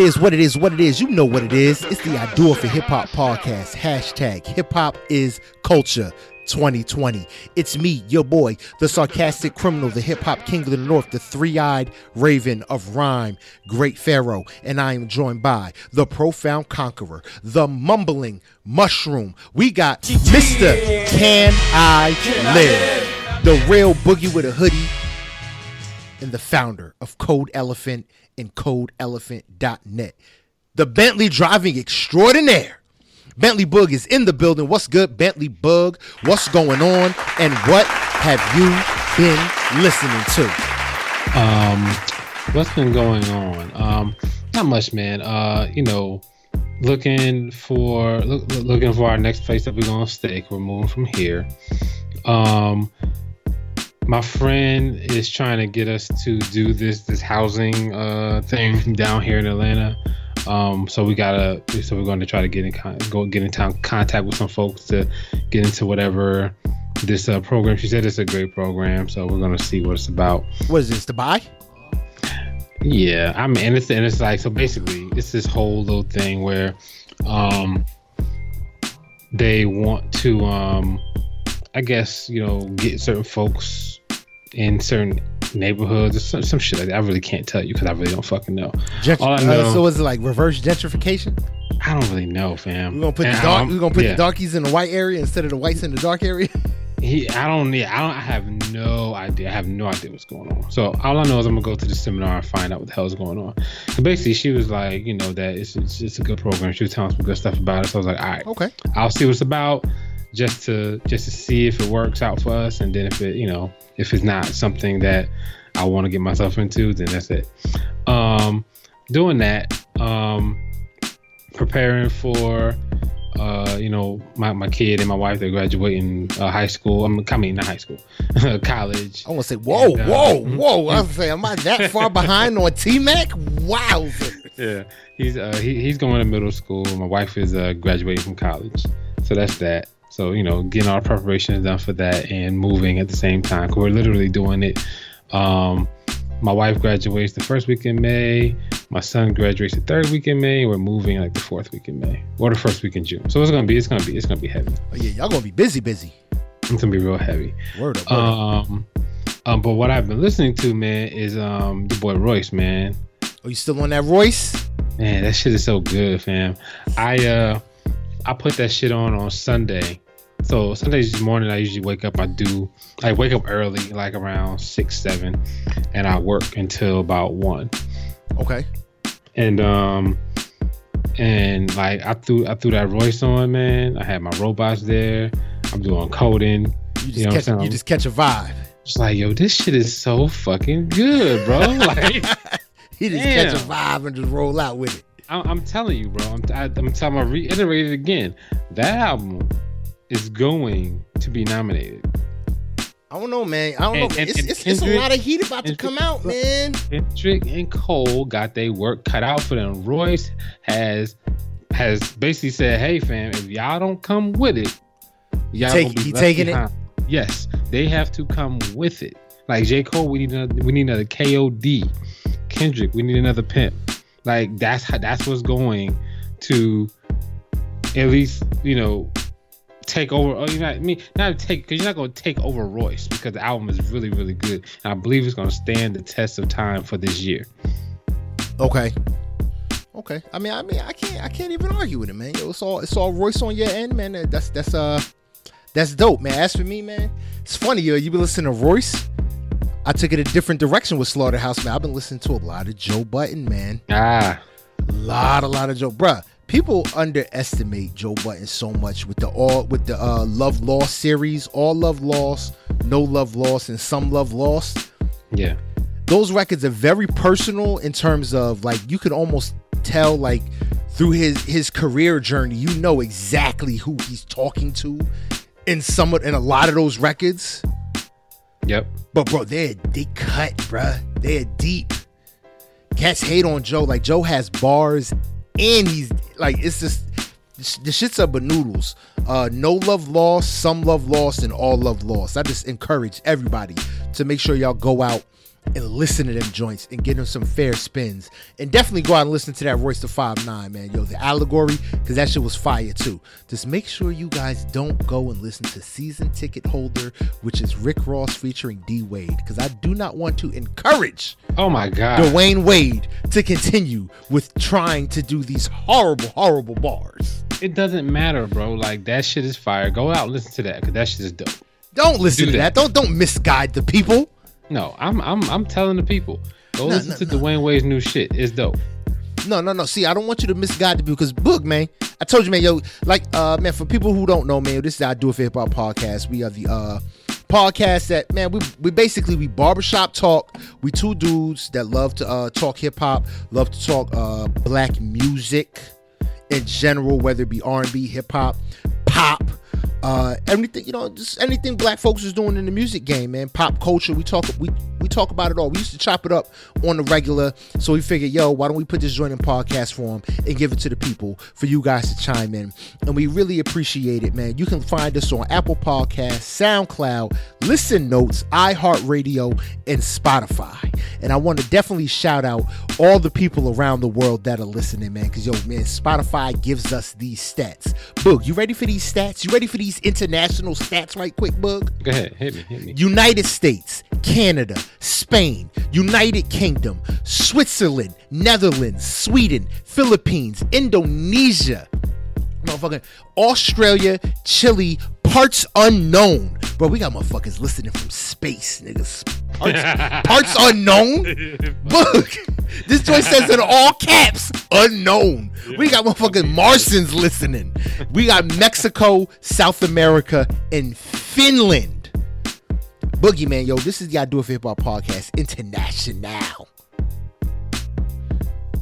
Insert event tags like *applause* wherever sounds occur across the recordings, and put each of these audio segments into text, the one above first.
It is, what it is, what it is. You know what it is. It's the I Do It for Hip Hop podcast. Hashtag hip hop is culture. 2020. It's me, your boy, the sarcastic criminal, the hip hop king of the north, the three eyed raven of rhyme, Great Pharaoh, and I am joined by the profound conqueror, the mumbling mushroom. We got Mr. Can I Live, the real boogie with a hoodie, and the founder of Code Elephant and CodeElephant.net, the Bentley driving extraordinaire. Bentley Bug is in the building. What's good, Bentley Bug? What's going on? And what have you been listening to? Um, what's been going on? Um, not much, man. Uh, you know, looking for look, looking for our next place that we're gonna stay. We're moving from here. Um, my friend is trying to get us to do this this housing uh thing *laughs* down here in Atlanta. Um, so we gotta, so we're going to try to get in con- go get in town, contact with some folks to get into whatever this uh, program. She said it's a great program, so we're gonna see what it's about. What is this to buy? Yeah, I mean, and it's and it's like so basically, it's this whole little thing where, um, they want to, um, I guess you know, get certain folks in certain neighborhoods or some, some shit like that. I really can't tell you because I really don't fucking know. Gentr- All I know, uh, so is it like reverse gentrification? I don't really know, fam. We're gonna put And the dark, um, we're gonna put yeah. the darkies in the white area instead of the whites in the dark area. *laughs* He, I don't need. I don't. I have no idea. I have no idea what's going on. So all I know is I'm gonna go to the seminar and find out what the hell is going on. So basically, she was like, you know, that it's it's, it's a good program. She was telling some good stuff about it. So I was like, all right, Okay. I'll see what it's about, just to just to see if it works out for us, and then if it, you know, if it's not something that I want to get myself into, then that's it. Um, doing that, um, preparing for uh, you know, my, my kid and my wife, they're graduating uh, high school. I'm I mean, not high school, *laughs* college. I want to say, whoa, And, uh, whoa, *laughs* whoa. I was saying, am I that far behind on T Mac? Wow. Yeah, he's uh, he, he's going to middle school. My wife is uh, graduating from college, so that's that. So you know, getting our preparations done for that and moving at the same time. we're literally doing it. Um, my wife graduates the first week in May. My son graduates the third week in May. We're moving like the fourth week in May or the first week in June. So it's gonna be it's gonna be it's gonna be heavy. Oh, yeah, y'all gonna be busy, busy. It's gonna be real heavy. Word up. Word. Um, um, but what I've been listening to, man, is um the boy Royce, man. Are you still on that Royce? Man, that shit is so good, fam. I uh I put that shit on on Sunday. So Sundays morning, I usually wake up. I do. I wake up early, like around six, seven, and I work until about one. Okay. And um, and like I threw I threw that Royce on, man. I had my robots there. I'm doing coding. You just You know catch you just catch a vibe. Just like yo, this shit is so fucking good, bro. *laughs* like. He just Damn. catch a vibe and just roll out with it. I'm, I'm telling you, bro. I'm, I, I'm telling. I reiterate it again. That album is going to be nominated. I don't know, man. I don't And- know. and- it's, and it's, it's a lot of heat about to come out, man. Kendrick and Cole got their work cut out for them. Royce has has basically said, "Hey, fam, if y'all don't come with it, y'all Take- be he left taking it? behind." Yes, they have to come with it. Like J Cole, we need another, we need another KOD. Kendrick, we need another pimp. Like that's how that's what's going to at least you know take over. Oh, you know, I mean, not take because you're not going to take over Royce because the album is really really good, and I believe it's going to stand the test of time for this year. Okay. Okay. I mean, I mean, I can't, I can't even argue with it, man. Yo, it's all, it's all Royce on your end, man. That's, that's, uh, that's dope, man. As for me, man, it's funny, yo. You been listening to Royce? I took it a different direction with Slaughterhouse, man. I've been listening to a lot of Joe Budden, man. Ah, A lot, a lot of Joe, bruh. People underestimate Joe Budden so much with the all with the uh, Love Lost series, All Love Lost, No Love Lost, and Some Love Lost yeah, those records are very personal in terms of like you could almost tell like through his his career journey you know exactly who he's talking to in some of in a lot of those records yep, but bro they're they cut bruh. They're deep. Cats hate on joe. Like joe has bars and he's like it's just the shit's up but noodles. Uh no love lost some love lost and all love lost. I just encourage everybody to make sure y'all go out and listen to them joints and get them some fair spins. And definitely go out and listen to that Royce the Five Nine, man. Yo, the allegory, because that shit was fire too. Just make sure you guys don't go and listen to Season Ticket Holder, which is Rick Ross featuring D Wade, because I do not want to encourage Oh my god. Dwyane Wade to continue with trying to do these horrible, horrible bars. It doesn't matter, bro. Like that shit is fire. Go out and listen to that because that shit is dope. Don't listen Do to that. that. Don't don't misguide the people. No, I'm I'm I'm telling the people. Go No, listen no, to no. Dwyane Wade's new shit. It's dope. No, no, no. See, I don't want you to misguide the people because Boog, man, I told you, man, yo, like, uh, man, for people who don't know, man, this is I Do It for Hip Hop podcast. We are the uh podcast that, man, we we basically we barbershop talk. We two dudes that love to uh talk hip hop, love to talk uh black music in general, whether it be R and B, hip hop, pop. Uh, anything you know, just anything black folks is doing in the music game, man. Pop culture, we talk, we we talk about it all. We used to chop it up on the regular, so we figured, yo, why don't we put this joint in podcast form and give it to the people for you guys to chime in, and we really appreciate it, man. You can find us on Apple Podcasts, SoundCloud, Listen Notes, iHeartRadio, and Spotify. And I want to definitely shout out all the people around the world that are listening, man. Because yo, man, Spotify gives us these stats. Boog, you ready for these stats? You ready for these international stats, right quick, Boog? Go ahead, hit me, hit me. United States, Canada, Spain, United Kingdom, Switzerland, Netherlands, Sweden, Philippines, Indonesia, motherfucking Australia, Chile, parts unknown. Bro, we got motherfuckers listening from space, niggas. Parts, *laughs* parts unknown? *laughs* Look, this joint says in all caps, unknown. We got motherfucking Martians listening. We got Mexico, South America, and Finland. Boogie man, yo, this is the I Do It for Hip Hop podcast, international.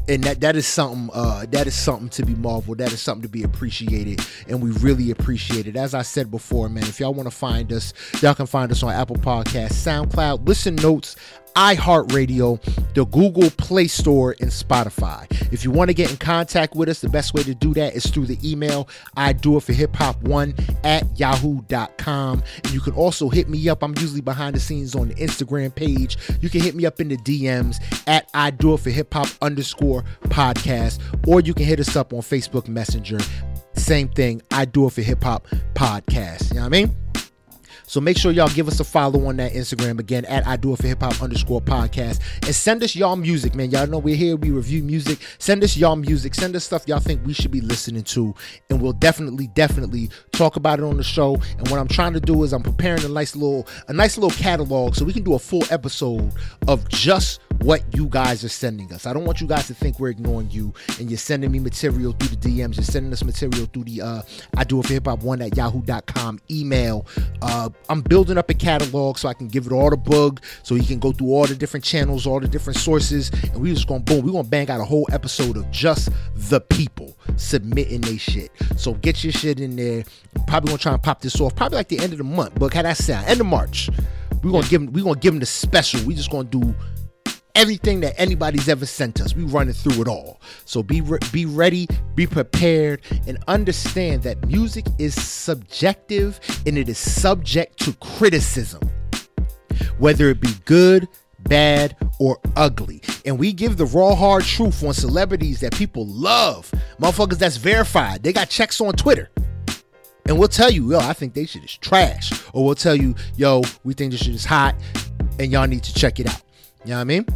And that that is something uh that is something to be marveled. That is something to be appreciated, and we really appreciate it. As I said before, man, if y'all want to find us, y'all can find us on Apple Podcasts, SoundCloud, Listen Notes, iHeartRadio, the Google Play Store, and Spotify. If you want to get in contact with us, the best way to do that is through the email I do it for hip hop one at yahoo.com. And you can also hit me up. I'm usually behind the scenes on the Instagram page. You can hit me up in the DMs at I do it for hip hop underscore podcast, or you can hit us up on Facebook Messenger. Same thing, I do it for hip hop podcast. You know what I mean? So make sure y'all give us a follow on that Instagram again at I do it for hip hop underscore podcast and send us y'all music, man. Y'all know we're here, we review music. Send us y'all music, send us stuff y'all think we should be listening to, and we'll definitely, definitely talk about it on the show. And what I'm trying to do is I'm preparing a nice little a nice little catalog so we can do a full episode of just what you guys are sending us. I don't want you guys to think we're ignoring you and you're sending me material through the DMs, you're sending us material through the uh I do it for hip hop one at yahoo.com email. Uh I'm building up a catalog so I can give it all the bug so you can go through all the different channels, all the different sources, and we just gonna boom, we gonna bang out a whole episode of just the people submitting they shit. So get your shit in there. Probably gonna try and pop this off probably like the end of the month, but how that sound? End of March. We're gonna give him we're gonna give him the special. We just gonna do everything that anybody's ever sent us. We running through it all. So be re- be ready, be prepared, and understand that music is subjective and it is subject to criticism, whether it be good, bad, or ugly. And we give the raw hard truth on celebrities that people love, motherfuckers that's verified. They got checks on Twitter. And we'll tell you, yo, I think they shit is trash. Or we'll tell you, yo, we think this shit is hot and y'all need to check it out. You know what I mean?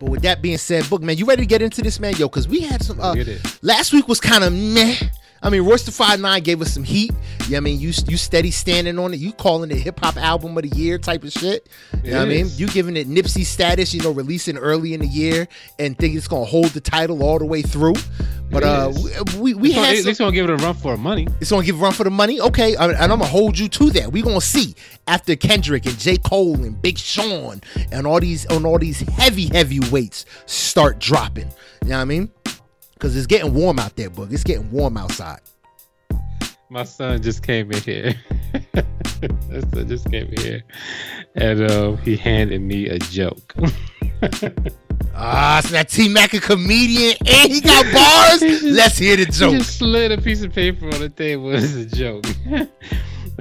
But with that being said, Book, man, you ready to get into this, man? Yo, because we had some. Uh, last week was kind of meh. I mean, Royce the Five Nine gave us some heat. Yeah, I mean, you you steady standing on it. You calling it hip hop album of the year type of shit. You know what I mean? You giving it Nipsey status. You know, releasing early in the year and think it's gonna hold the title all the way through. But uh, we we, we had gonna, some, gonna give it a run for money. it's gonna give a run for the money, okay? I- And I'm gonna hold you to that. We gonna see after Kendrick and J. Cole and Big Sean and all these on all these heavy heavyweights start dropping. You know what I mean? Because it's getting warm out there, Boog. It's getting warm outside. My son just came in here. *laughs* My son just came in here, and uh, he handed me a joke. *laughs* Ah, so that T Mac a comedian and he got bars. *laughs* He just- Let's hear the He joke. just slid a piece of paper on the table as a joke. And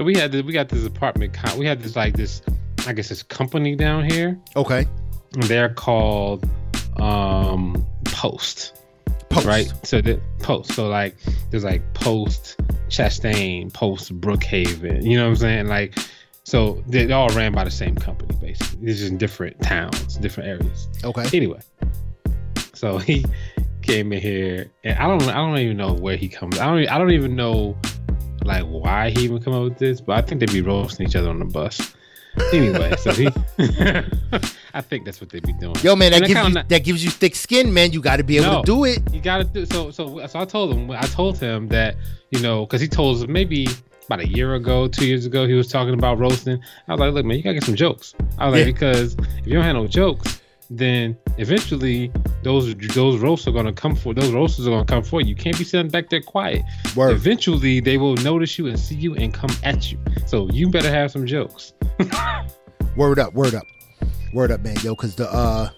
we had this, we got this apartment. We had this like this, I guess this company down here, Okay. they're called um Post. Post. Right? So the Post. So like there's like Post Chastain, Post Brookhaven. You know what I'm saying? Like so they all ran by the same company basically. It's just in different towns, different areas. Okay. Anyway. So *laughs* he came in here and I don't I don't even know where he comes. I don't I don't even know like why he even come up with this, but I think they'd be roasting each other on the bus. Anyway, so he *laughs* I think that's what they be doing. Yo, man, that gives you not- that gives you thick skin, man. You got to be able No. to do it. you gotta do so so so i told him i told him that you know because he told us maybe about a year ago two years ago he was talking about roasting i was like look man you gotta get some jokes i was like because if you don't have no jokes then eventually those those roasts are gonna come for those roasters are gonna come for you. You can't be sitting back there quiet. Word. Eventually they will notice you and see you and come at you. So you better have some jokes. *laughs* Word up, word up, word up, man. Yo, cause the uh,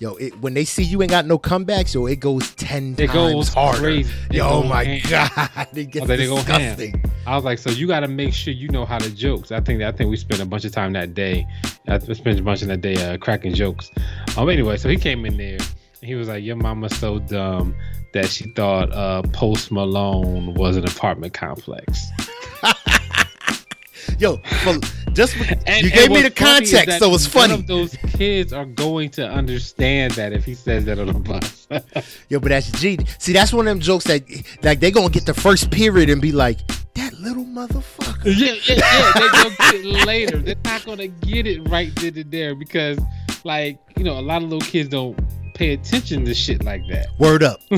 yo, it, when they see you ain't got no comebacks, yo, it goes ten It times goes harder. crazy. It Yo, goes my ham. *laughs* god, it gets Oh, they go ham. disgusting. I was like, so you got to make sure you know how to jokes. I think I think we spent a bunch of time that day. I spent a bunch of that day uh, cracking jokes. Um, anyway, so he came in there he was like, "Your mama's so dumb that she thought uh, Post Malone was an apartment complex." *laughs* Yo, well, just And, you gave me the what's funny is context, so it's none funny. of those kids are going to understand that if he says that on the bus. *laughs* Yo, but that's G. See, that's one of them jokes that like they're gonna get the first period and be like, that little motherfucker. Yeah, yeah, yeah. They're gonna get it later. They're not gonna get it right then and there because, like, you know, a lot of little kids don't pay attention to shit like that. Word up. *laughs*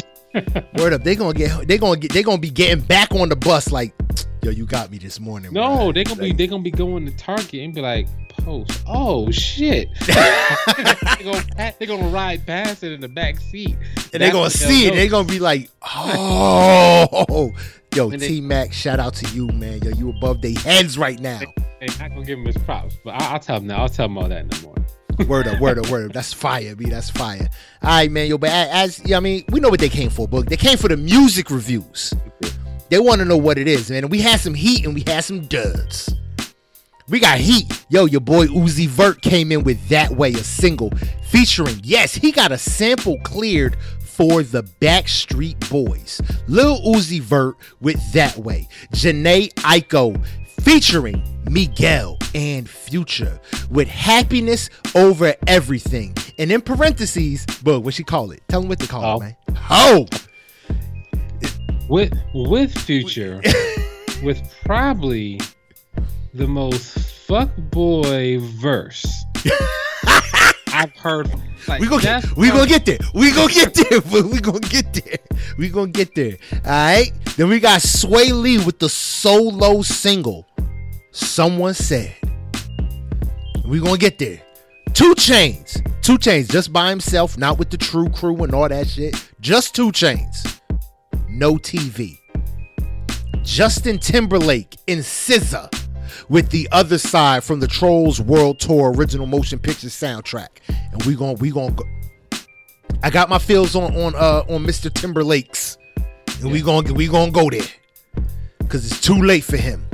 Word up. They gonna get they gonna get they gonna be getting back on the bus like, yo, you got me this morning. No, bruh." they're gonna be they're gonna be going to Target and be like, post. Oh shit. *laughs* *laughs* they're, gonna, they're gonna ride past it in the back seat. and they gonna see it. They gonna be like, oh, yo, T Mac, shout out to you, man. Yo, you above their heads right now. They're not gonna give him his props, but I, I'll tell him now. I'll tell him all that in the morning. Word up, word up, word up. That's fire, B. That's fire. All right, man. Yo, but as yeah, I mean, we know what they came for, but they came for the music reviews. They want to know what it is, man. And we had some heat and we had some duds. We got heat. Yo, your boy Uzi Vert came in with That Way, a single featuring, yes, he got a sample cleared for the Backstreet Boys. Lil Uzi Vert with That Way. Jhené Aiko featuring Miguel and Future with Happiness Over Everything. And in parentheses, but what she call it? Tell them what they call Oh. it, man. Oh! With with Future, *laughs* with probably the most fuckboy verse I've heard. Like, We gonna get, we gonna get there. We gonna get there. but we gonna get there. We gonna get there. All right. Then we got Swae Lee with the solo single. Someone said. We're gonna get there. 2 Chainz. 2 Chainz just by himself, not with the True Crew and all that shit. Just 2 Chainz. No TV. Justin Timberlake and SZA with the other side from the Trolls World Tour original motion picture soundtrack. And we gonna, we going go I got my feels on on uh on Mr. Timberlake's. And we going to we going to go there. Cuz it's too late for him.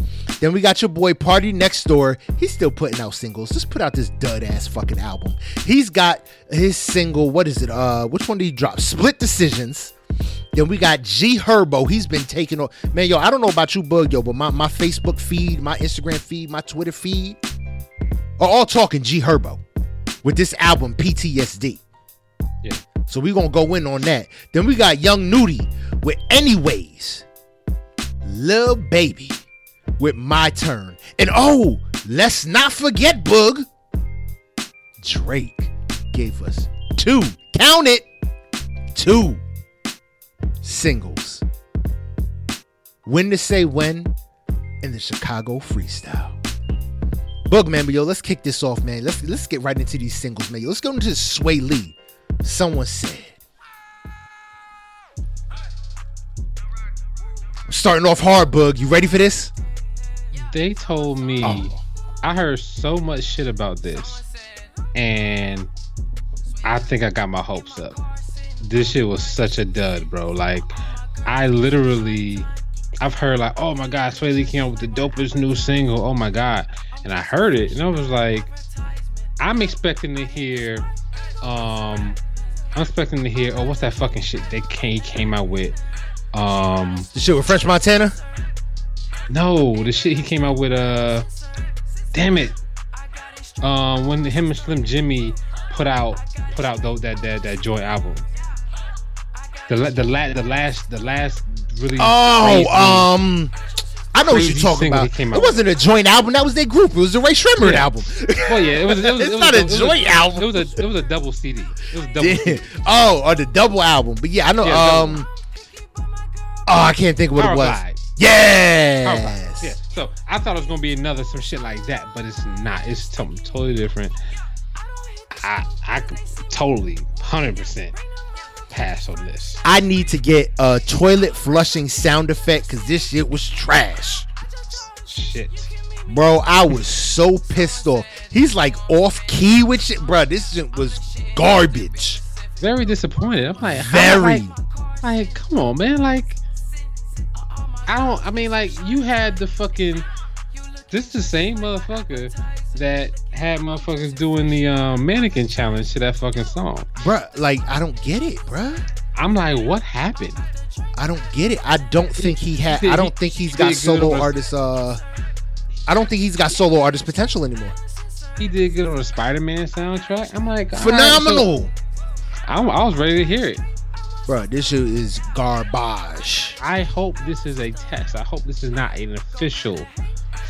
Then we got your boy PARTYNEXTDOOR. He's still putting out singles. Just put out this dud ass fucking album. He's got his single, what is it? Uh which one did he drop? Split Decisions. Then we got G Herbo. He's been taking on. Man, yo, I don't know about you, Bug, yo, but my, my Facebook feed, my Instagram feed, my Twitter feed are all talking G Herbo with this album, PTSD. Yeah. So we gonna go in on that. Then we got Young Nudy with Anyways. Lil Baby with My Turn. And oh, let's not forget, Bug. Drake gave us two, count it, two singles. When to Say When and the Chicago Freestyle. Bug man, but yo, let's kick this off, man. Let's let's get right into these singles, man. Let's go into Swae Lee. Someone said. Starting off hard, Bug. You ready for this? They told me Oh. I heard so much shit about this, and I think I got my hopes up. This shit was such a dud, bro. Like, I literally, I've heard like, oh my god, Swae Lee came out with the dopest new single. Oh my god, and I heard it, and I was like, I'm expecting to hear Um, I'm expecting to hear. Oh, what's that fucking shit that Kane came out with? Um, The shit with French Montana. No, the shit he came out with. Uh, damn it. Um, when him and Slim Jxmmi put out put out though that that that joint album. The the la- the last the last really Oh, crazy- um, I know what you're talking about. It wasn't a joint album. That was their group. It was the Rae Sremmurd Yeah. album. Well, yeah, it was. It *laughs* was It's it was not a joint album. It was a it was a double CD. It was double. Yeah. CD. Oh, or the double album. But yeah, I know. Yeah, double. um, oh, I can't think what Power it was. Yes. Yeah. So I thought it was gonna be another some shit like that, but it's not. It's something totally different. I I totally hundred percent pass on this. I need to get a toilet flushing sound effect because this shit was trash. Shit. Bro, I was so pissed off. He's like off key with shit. Bro, this shit was garbage. Very disappointed. I'm like, Very. Like, like, come on, man. Like, I don't. I mean, like, you had the fucking. This the same motherfucker that had motherfuckers doing the um, mannequin challenge to that fucking song. Bruh, like, I don't get it, bruh. I'm like, what happened? I don't get it. I don't think he had. I don't think he's got solo artist. Uh, I don't think he's got solo artist potential anymore. He did good on the Spider-Man soundtrack. I'm like, all right, so Phenomenal, I'm, I was ready to hear it. Bruh, This shit is garbage. I hope this is a test. I hope this is not an official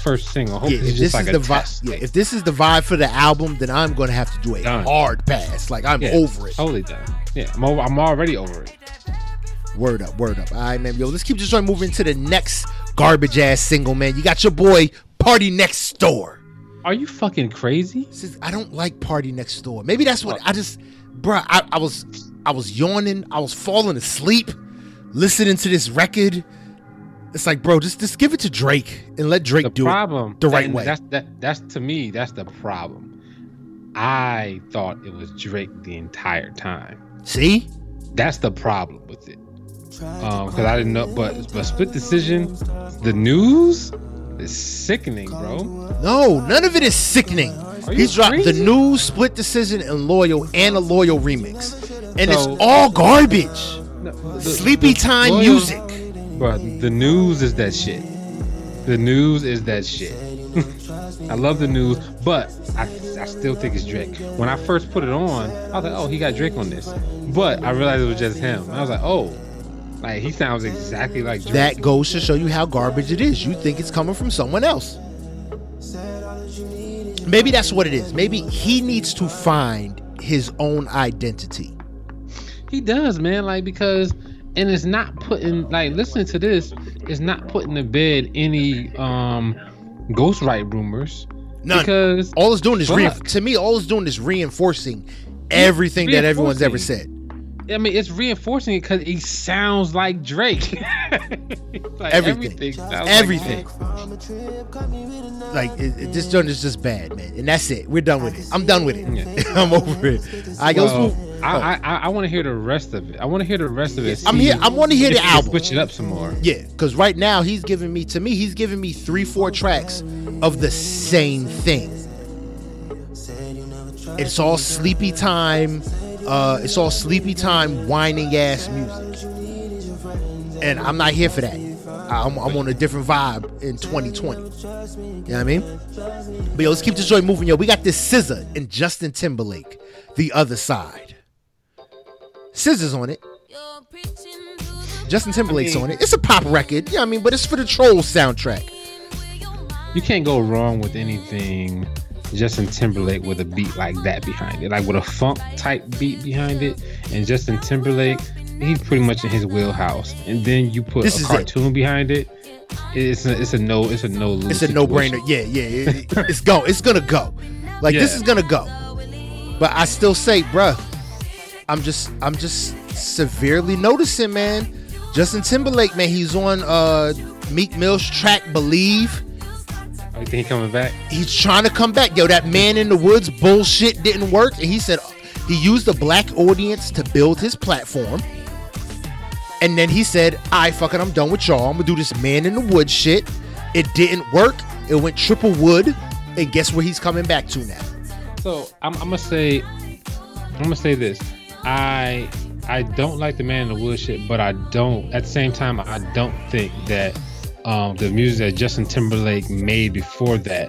first single. I hope Yeah, this if is this like the vibe, yeah, if this is the vibe for the album, then I'm gonna have to do a Done. hard pass. Like I'm Yeah. over it. Totally done. Yeah, I'm, over, I'm already over it. Word up, word up. All right, man. Yo, let's keep this joint moving to the next garbage ass single, man. You got your boy PARTYNEXTDOOR. Are you fucking crazy? Says I don't like PARTYNEXTDOOR. Maybe that's what I just, bruh. I, I was, I was yawning. I was falling asleep, listening to this record. It's like, bro, just just give it to Drake and let Drake The do problem, the right way. That's that. That's to me. That's the problem. I thought it was Drake the entire time. See, That's the problem with it. Um, because I didn't know, but but split decision, the news is sickening, bro. no, none of it is sickening. He's dropped the crazy? new split decision and loyal and a loyal remix, and So- it's all garbage. No, the- Sleepy the time loyal- music. But the news is that shit. The news is that shit. *laughs* I love the news, but I, I still think it's Drake. When I first put it on, I was like, oh, he got Drake on this. But I realized it was just him. I was like, oh, like he sounds exactly like Drake. That goes to show you how garbage it is. You think it's coming from someone else. Maybe that's what it is. Maybe he needs to find his own identity. He does, man. Like because, and it's not putting like listening to this. It's not putting to bed any um ghostwrite rumors. None. Because all it's doing is re- to me. All it's doing is reinforcing everything that everyone's ever said. I mean, it's reinforcing it because he sounds like Drake. *laughs* Like, Everything. like Everything. Drake. Like it, it- this joint is just bad, man. And that's it. We're done with it. I'm done with it. Yeah. *laughs* I'm over it. I let's Well. I. I, I, want to hear the rest of it. I want to hear the rest of it. I'm here- I wanna hear the album. Switch it up some more. Yeah, because right now he's giving me to me he's giving me three four tracks of the same thing. It's all sleepy time. Uh, it's all sleepy time whining ass music, and I'm not here for that. I'm, I'm on a different vibe in 2020. You know what I mean? But yo, let's keep this joint moving. Yo, we got this SZA and Justin Timberlake, the other side. SZA's on it. Justin Timberlake's I mean- on it. It's a pop record, Yeah, I mean? But it's for the Troll soundtrack. You can't go wrong with anything Justin Timberlake with a beat like that behind it, like with a funk type beat behind it, and Justin Timberlake, he's pretty much in his wheelhouse. And then you put This a is it. cartoon behind it. It's a, it's a no, it's a no lose. It's a no-brainer. Yeah, yeah. It, it's go. It's gonna go. Like this is gonna go. But I still say, bruh, I'm just I'm just severely noticing, man. Justin Timberlake, man, he's on uh Meek Mill's track Believe. Oh, you think he coming back? He's trying to come back. Yo, that man in the woods bullshit didn't work. And he said he used the black audience to build his platform. And then he said, I fucking I'm done with y'all. I'm gonna do this man in the woods shit. It didn't work. It went triple wood. And guess where he's coming back to now? So I'm, I'm gonna say I'm gonna say this. I I don't like the man in the wood shit, but I don't at the same time I don't think that um, the music that Justin Timberlake made before that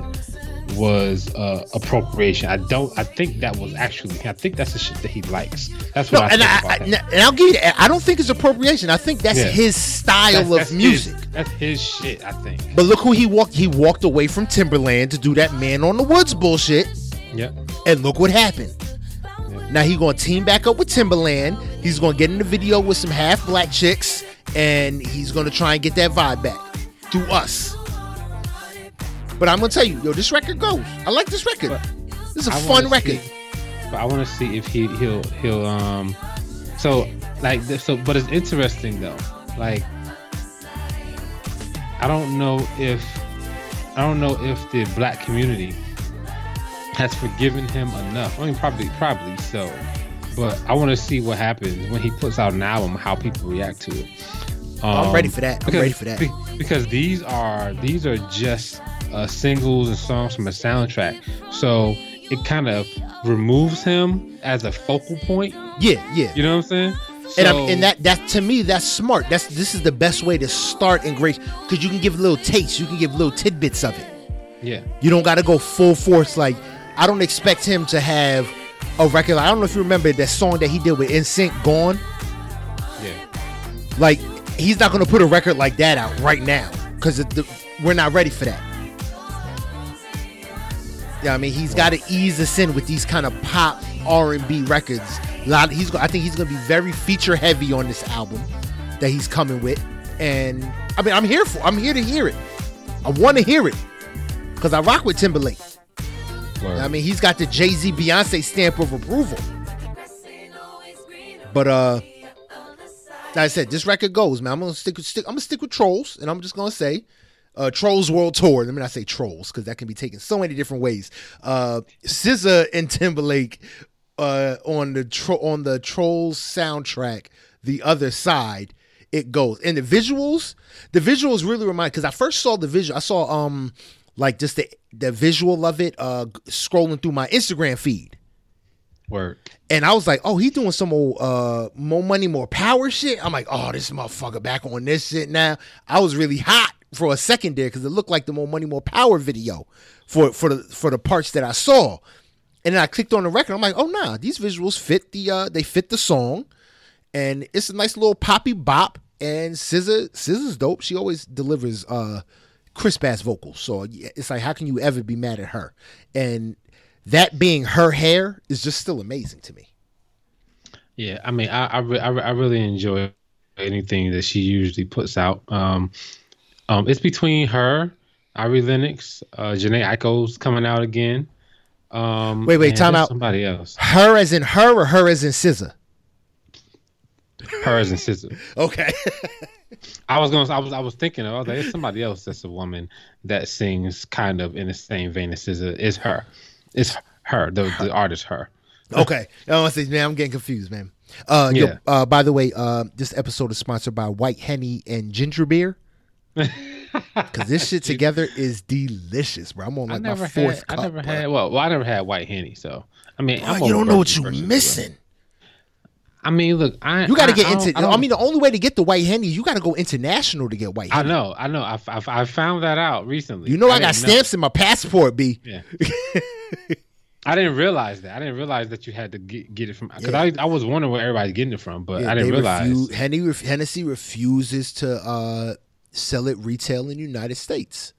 was uh, appropriation. I don't. I think that was actually. I think that's the shit that he likes. That's what No, I and, think I, about I, and I'll give you that. I don't think it's appropriation. I think that's Yeah. his style That's- of that's music. His, that's his shit. I think. But look who he walked. He walked away from Timberland to do that Man on the Woods bullshit, Yeah. and look what happened. Now he gonna team back up with Timberland. He's gonna get in the video with some half black chicks, and he's gonna try and get that vibe back through us. But I'm gonna tell you, yo, this record goes. I like this record. This is a I fun record. see- but I want to see if he he'll he'll um. So like so, but it's interesting though. Like I don't know if I don't know if the black community has forgiven him enough. I mean, probably probably so. But I want to see what happens when he puts out an album, how people react to it. I'm Um, ready for that. I'm because- ready for that. be- because these are these are just uh, singles and songs from a soundtrack, so it kind of removes him as a focal point. Yeah, yeah. You know what I'm saying? and I'm, So- and that that to me that's smart. That's this is the best way to start and grace because you can give little tastes, you can give little tidbits of it. yeah, You don't got to go full force. Like I don't expect him to have a record. I don't know if you remember that song that he did with NSYNC, "Gone." yeah, Like he's not gonna put a record like that out right now because we're not ready for that. Yeah, I mean he's got to ease us in with these kind of pop R and B records. A lot. He's. I think he's gonna be very feature heavy on this album that he's coming with, and I mean I'm here for. I'm here to hear it. I want to hear it because I rock with Timberlake. I mean he's got the Jay Z Beyonce stamp of approval. But uh, like I said, this record goes, man. I'm gonna stick with stick. I'm gonna stick with Trolls, and I'm just gonna say, uh, Trolls World Tour. Let me not say Trolls because that can be taken so many different ways. Uh, SZA and Timberlake uh, on the tro- on the Trolls soundtrack. The other side, it goes, and the visuals. The visuals really remind because I first saw the visual. I saw um like just the the visual of it uh scrolling through my Instagram feed. Word. And I was like, oh, he doing some old uh more money, more power shit. I'm like, oh, this motherfucker back on this shit now. I was really hot for a second there because it looked like the more money, more power video for for the for the parts that I saw. And then I clicked on the record. I'm like, oh nah, these visuals fit the uh they fit the song. And it's a nice little poppy bop. And SZA, SZA's dope. She always delivers uh crisp ass vocals. So it's like, how can you ever be mad at her? And that being her hair is just still amazing to me. Yeah, I mean, I I, re- I, re- I really enjoy anything that she usually puts out. Um, um, it's between her, Ari Lennox, uh, Jhené Aiko's coming out again. Um, Wait, wait, time out. Somebody else, Her as in her or her as in SZA? hers and sister. *laughs* Okay. *laughs* I was gonna, I was, I was thinking, I was like, it's somebody else that's a woman that sings kind of in the same vein as SZA. It's her, it's her, the the artist, her. okay. I say, man, I'm getting confused, man. Uh, yo, Yeah. uh, by the way, uh, this episode is sponsored by White Henny and Ginger Beer. *laughs* Cause this shit together is delicious, bro. I'm on like my fourth had, cup. I never bro. had, well, well, I never had white henny, so I mean, I'm you don't know what virgin you person, bro. missing. I mean, look, I You got to get I into. I I, mean, the only way to get the White Henny, you got to go international to get White I know, I know. I, I, I found that out recently. You know, I, got didn't know. stamps in my passport, B. Yeah. *laughs* I didn't realize that. I didn't realize that you had to get, get it from because Yeah. I, I was wondering where everybody's getting it from, but Yeah, I didn't realize. refu- Henny, ref- Hennessy refuses to uh, sell it retail in the United States.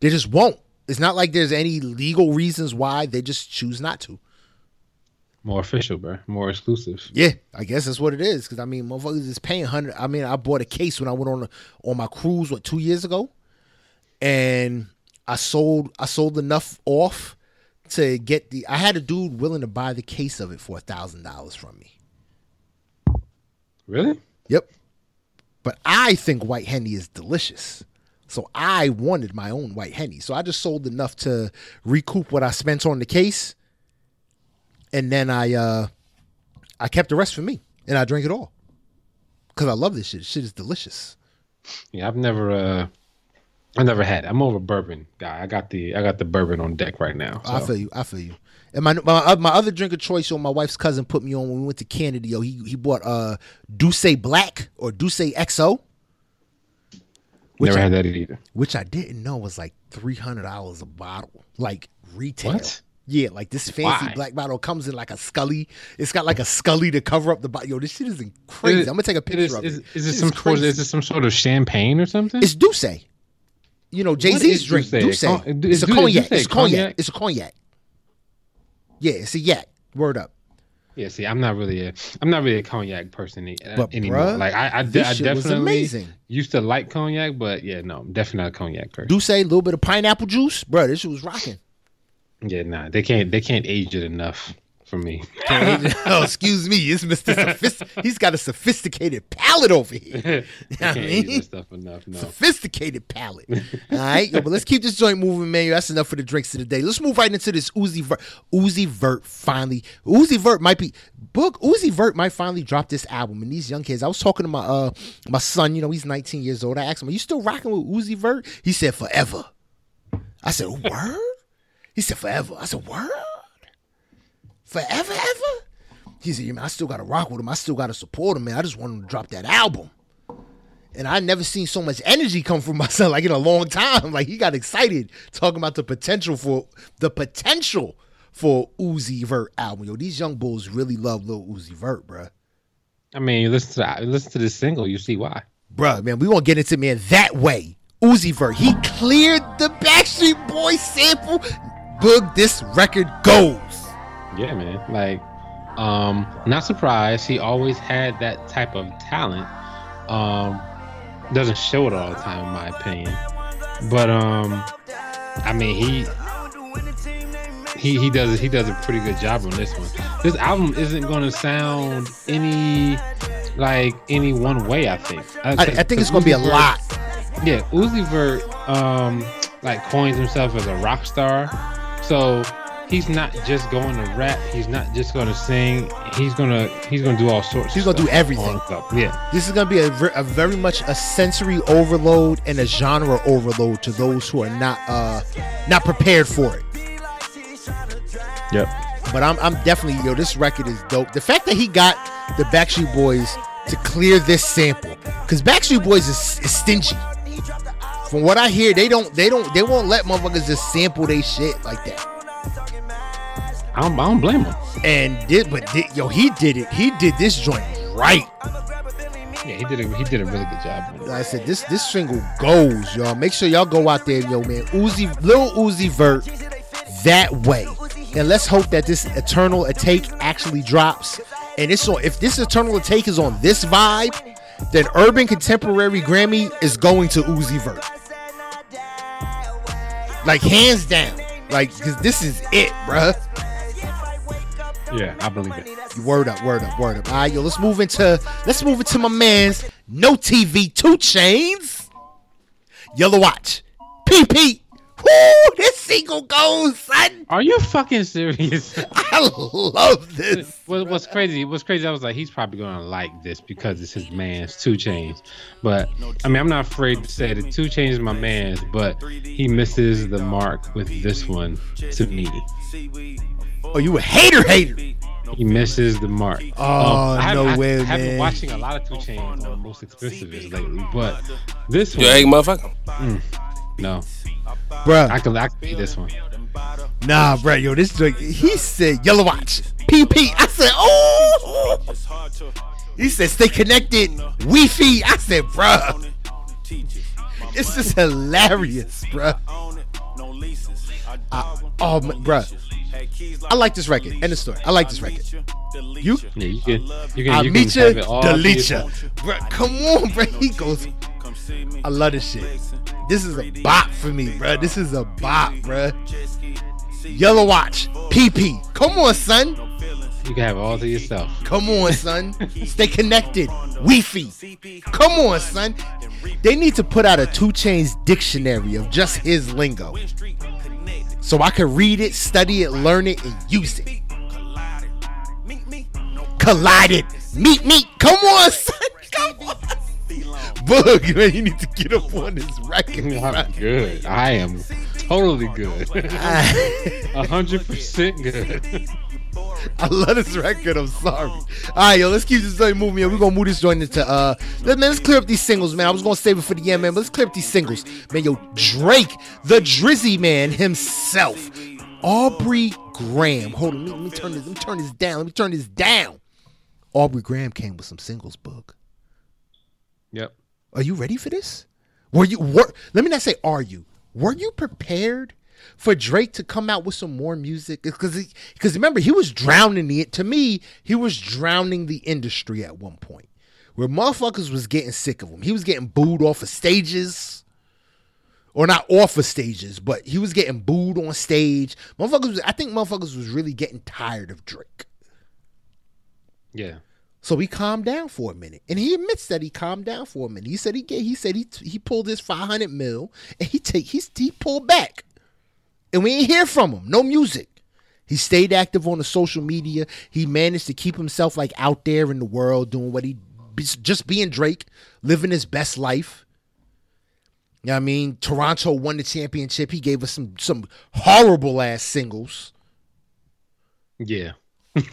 They just won't. It's not like there's any legal reasons why. They just choose not to. More official, bro. More exclusive. Yeah, I guess that's what it is. Because I mean, motherfuckers is paying hundred. I mean, I bought a case when I went on on my cruise what two years ago, and I sold I sold enough off to get the. I had a dude willing to buy the case of it for a thousand dollars from me. Really? Yep. But I think white henny is delicious. So I wanted my own white henny. So I just sold enough to recoup what I spent on the case. And then I uh I kept the rest for me. And I drank it all. Cause I love this shit. Shit is delicious. Yeah, I've never. uh I never had. I'm more of a bourbon guy. I got the I got the bourbon on deck right now. I feel you. I feel you. And my my, uh, my other drink of choice, yo, my wife's cousin put me on when we went to Canada. Yo, he he bought uh D'ussé Black or D'ussé XO. Which Never I, had that either. which I didn't know was like three hundred dollars a bottle, like retail. What? Yeah, like this fancy Why? black bottle comes in like a scully. It's got like a scully to cover up the bottle. Yo, this shit is crazy. Is it- I'm gonna take a picture is, of is, it. is Shit it some sort? Is it some sort of champagne or something? It's D'ussé. You know, Jay Z's is drink. D'ussé? Con- It's is a cognac. It's a cognac. It's a cognac. Yeah, it's a yak. Word up. Yeah, see, I'm not really a I'm not really a cognac person uh, But, anymore. bruh, like I, I, this I definitely amazing. used to like cognac, but yeah, no, I'm definitely not a cognac person. D'ussé, a little bit of pineapple juice, bro. This shit was rocking. Yeah, nah, they can't they can't age it enough for me. *laughs* oh, excuse me, it's Mister. *laughs* Sophist- He's got a sophisticated palate over here. *laughs* they I can't age mean- that stuff enough. No. Sophisticated palate. All right, yo, but let's keep this joint moving, man. That's enough for the drinks of the day. Let's move right into this Uzi Vert. Uzi Vert finally. Uzi Vert might be book. Uzi Vert might finally drop this album. And these young kids, I was talking to my uh my son. You know, he's 19 years old. I asked him, "Are you still rocking with Uzi Vert?" He said, "Forever." I said, "Word." He said, "Forever." I said, "Word." Forever, ever. He said, "Yeah, man, I still gotta rock with him. I still gotta support him, man. I just want him to drop that album." And I never seen so much energy come from *laughs* my son like in a long time. Like he got excited talking about the potential for the potential for Uzi Vert album. Yo, these young bulls really love Lil Uzi Vert, bruh. I mean, you listen to listen to this single, you see why. Bruh, man, we won't get into man that way. Uzi Vert, he cleared the Backstreet Boys sample. Boog, this record goes. Yeah, man. Like, um, not surprised. He always had that type of talent. Um, doesn't show it all the time, in my opinion. But um, I mean, he he he does he does a pretty good job on this one. This album isn't going to sound any like any one way. I think. I, I think it's gonna be a Vert- lot. yeah, Uzi Vert um like coins himself as a rock star. So he's not just going to rap, he's not just going to sing, he's going to he's going to do all sorts He's gonna do everything. Yeah. This is gonna be a, a very much a sensory overload and a genre overload to those who are not uh not prepared for it. Yep. But I'm I'm definitely yo. This record is dope. The fact that he got the Backstreet Boys to clear this sample, because Backstreet Boys is, is stingy. From what I hear, they don't they don't they won't let motherfuckers just sample they shit like that. I don't, I don't blame him. And did but did, yo he did it. He did this joint right. Yeah, he did a he did a really good job. Like I said, this this single goes, y'all. Make sure y'all go out there, yo, man. Uzi, Lil Uzi Vert, that way. And let's hope that this Eternal Atake actually drops. And it's on. If this Eternal Atake is on this vibe, then Urban Contemporary Grammy is going to Uzi Vert. Like hands down. Like, cause this is it, bruh. Yeah, I believe it. Word up, word up, word up. All right, yo, let's move into let's move into my man's no TV 2 Chainz. Yellow Watch. PP. Woo, this single goes, son. Are you fucking serious? *laughs* I love this. what, what's crazy? What's crazy? I was like, he's probably gonna like this because it's his man's 2 Chainz. But I mean, I'm not afraid to say that 2 Chainz is my man's, but he misses the mark with this one to me. Oh, you a hater hater. He misses the mark. Oh, um, I have- no I, way, I have been watching a lot of 2 Chainz on most expensive lately, but this You one, egg motherfucker. Mm, no, Bruh, I can I can beat this one. nah, bruh, yo, this joint, he said Yellow Watch. PP. I said, oh. He said, stay connected. Wi-Fi. I said, bruh. This is hilarious, bruh. I, oh, my, bruh. I like this record. End of story. I like this record. You? Yeah, you can you can I you can meet you, it all to delete you. Bruh, come on, bruh. He goes, I love this shit. This is a bop for me, bruh. This is a bop, bruh. Yellow Watch. PP. Come on, son. You can have it all to yourself. Come on, son. Stay connected. Wi-Fi. Come on, son. They need to put out a 2 Chainz dictionary of just his lingo. So I can read it, study it, learn it, and use it. Collided. Meet me. Come on, son. *laughs* Come on. Boog, man, you need to get up on this record. *laughs* I'm good. I am totally good. *laughs* Hundred percent good. I love this record. I'm sorry. All right, yo, let's keep this joint moving. We're gonna move this joint into uh, let, man, let's clear up these singles, man. I was gonna save it for the end, man, but let's clear up these singles, man. Yo, Drake, the Drizzy man himself, Aubrey Graham. Hold on, let me, let me turn this. Let me turn this down. Let me turn this down. Aubrey Graham came with some singles, book. Yep. Are you ready for this? Were you? Were, let me not say are you. Were you prepared for Drake to come out with some more music because because remember he was drowning it. To me, he was drowning the industry at one point, where motherfuckers was getting sick of him. He was getting booed off of stages, or not off of stages, but he was getting booed on stage. Motherfuckers, I think motherfuckers was really getting tired of Drake. Yeah. So he calmed down for a minute, and he admits that he calmed down for a minute. He said he he said he he pulled his five hundred mil, and he take he he pulled back and we ain't hear from him. No music. He stayed active on the social media. He managed to keep himself like out there in the world doing what he just being Drake, living his best life. You know what I mean? Toronto won the championship. He gave us some some horrible ass singles. Yeah. But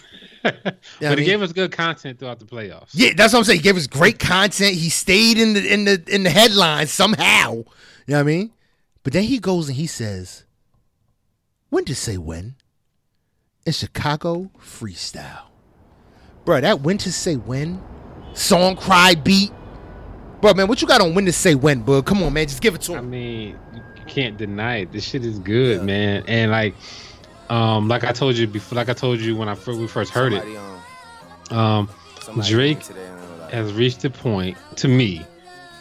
he mean? gave us good content throughout the playoffs. Yeah, that's what I'm saying. He gave us great content. He stayed in the in the in the headlines somehow. You know what I mean? But then he goes and he says, when to say when? In Chicago freestyle. Bro, that when to say when song cry beat. Bro, man, what you got on when to say when, bro? Come on, man, just give it to him. I mean, you can't deny it. This shit is good, yeah. man. And like, um, like I told you before, like I told you when I first, we first heard Somebody it, um, Drake has reached a point to me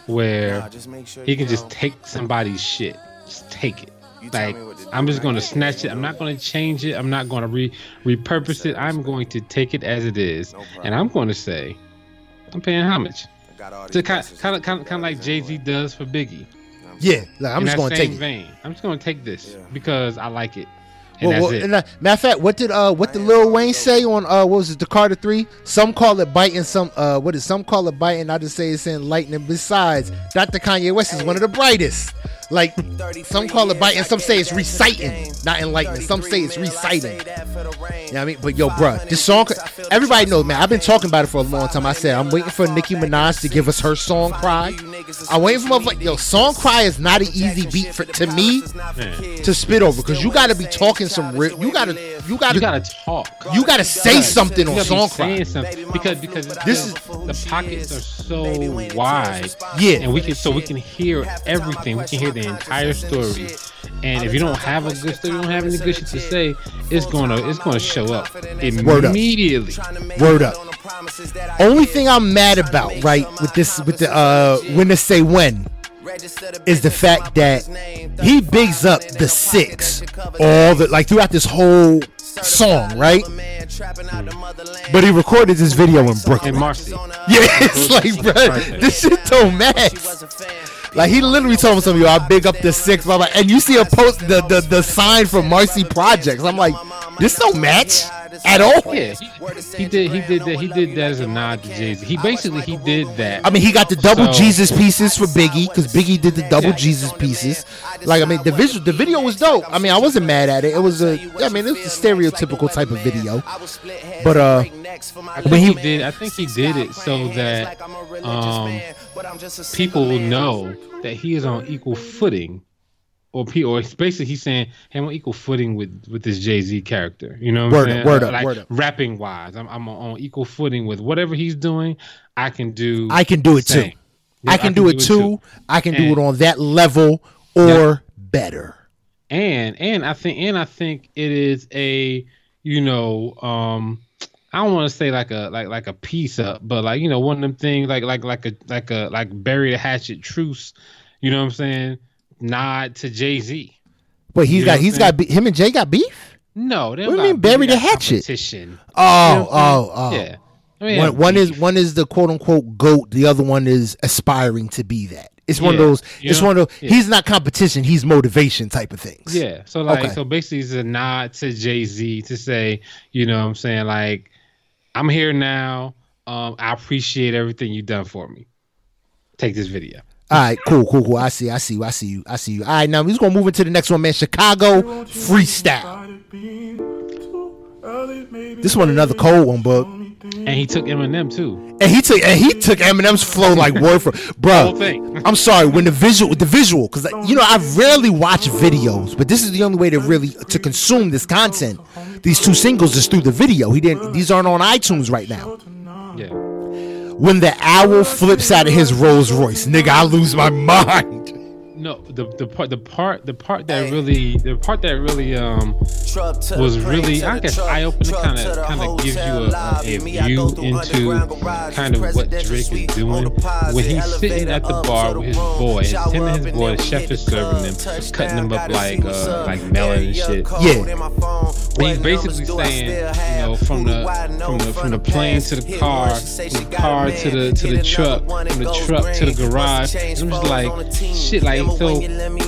where nah, sure he can know. just take somebody's shit, just take it like I'm just going to snatch it. I'm not going to change it. I'm not going to re repurpose it. I'm going to take it as it is, and I'm going to say, I'm paying homage. To kind, kind of, kind of, kind of like Jay Z does for Biggie. Yeah, like, I'm In just going to take vein. it. I'm just going to take this because I like it. And well, well, and, matter of fact, what did uh what did Lil Wayne say on uh what was it the Carter Three? Some call it biting, some uh what is some call it biting? I just say it's in lightning. Besides, Dr. Kanye West is one of the brightest. Like some call it biting, some say it's reciting, not enlightening. Some say it's reciting. You know what I mean? But yo, bruh, this song, everybody knows, man. I've been talking about it for a long time. I said I'm waiting for Nicki Minaj to give us her song "Cry." I'm waiting for my yo. Song "Cry" is not an easy beat for to me to spit over because you got to be talking some real. You got to you got to you got to talk. You got to say something on song "Cry." Something. Because because this is the pockets are so wide. Yeah, and we can so we can hear everything. We can hear the the entire story. And if you don't have a good story, you don't have any good shit to say, it's gonna it's gonna show up immediately. Word up. Only thing I'm mad about, right, with this with the uh when to say when is the fact that he bigs up the six all the like throughout this whole song, right? But he recorded this video in Brooklyn. In Marcy. *laughs* Yeah, it's like, bro, this shit don't match. Like he literally told me something. I big up the six, blah, blah. and you see a post the, the the sign from Marcy Projects. I'm like, this don't match at all. Yeah, he, he, did. He did that. He did that as a nod to Jay Z. He basically he did that. I mean, he got the double so, Jesus pieces for Biggie because Biggie did the double yeah. Jesus pieces. Like, I mean, the visual, the video was dope. I mean, I wasn't mad at it. It was a, I mean, it was a stereotypical type of video. But uh, I think he, he did. I think he did it so that um, people will know that he is on equal footing or P or basically he's saying hey, I'm on equal footing with with this Jay Z character. You know, word up, word up, like word up. Rapping wise, I'm I'm on equal footing with whatever he's doing. I can do. I can do it too. Yeah, I, can I, can do, do it, too. too. I can and, do it on that level or yeah. better. And and I think and I think it is a you know um I don't want to say like a like like a piece up, but like you know one of them things like like like a like a like bury the hatchet truce. You know what I'm saying? nod to Jay Z. But he's you got he's got him and Jay got beef. No, they what do you mean bury the hatchet? Oh, you know oh, oh. Yeah. I mean, one, one is one is the quote unquote goat. The other one is aspiring to be that. It's one yeah, of those. It's know? one of those. Yeah. He's not competition. He's motivation type of things. Yeah. So like, okay. so basically, it's a nod to Jay Z to say, you know, what I'm saying like, I'm here now. Um, I appreciate everything you've done for me. take this video. All right, cool, cool, cool. I see, I see you, I see you, I see you. All right, now we're just gonna move into the next one, man. Chicago freestyle. This one another cold one, but And he took Eminem too. and he took and he took Eminem's flow like *laughs* word for bro. I'm sorry when the visual with the visual because you know I rarely watch videos, but this is the only way to really to consume this content. These two singles is through the video. He didn't. These aren't on iTunes right now. Yeah. When the owl flips out of his Rolls Royce, nigga, I lose my *laughs* mind. No, the the part the part the part that really the part that really um was really I guess eye opening kind of kind of gives you a, a, view into kind of what Drake is doing. when he's sitting at the bar with his boy, his, him and his boy, the chef is serving them, cutting them up like uh, like melon and shit. Yeah. He's basically saying, you know, from the from the from the plane to the car, from the car to the to the truck, from the truck to the garage. And I'm just like, shit, like so.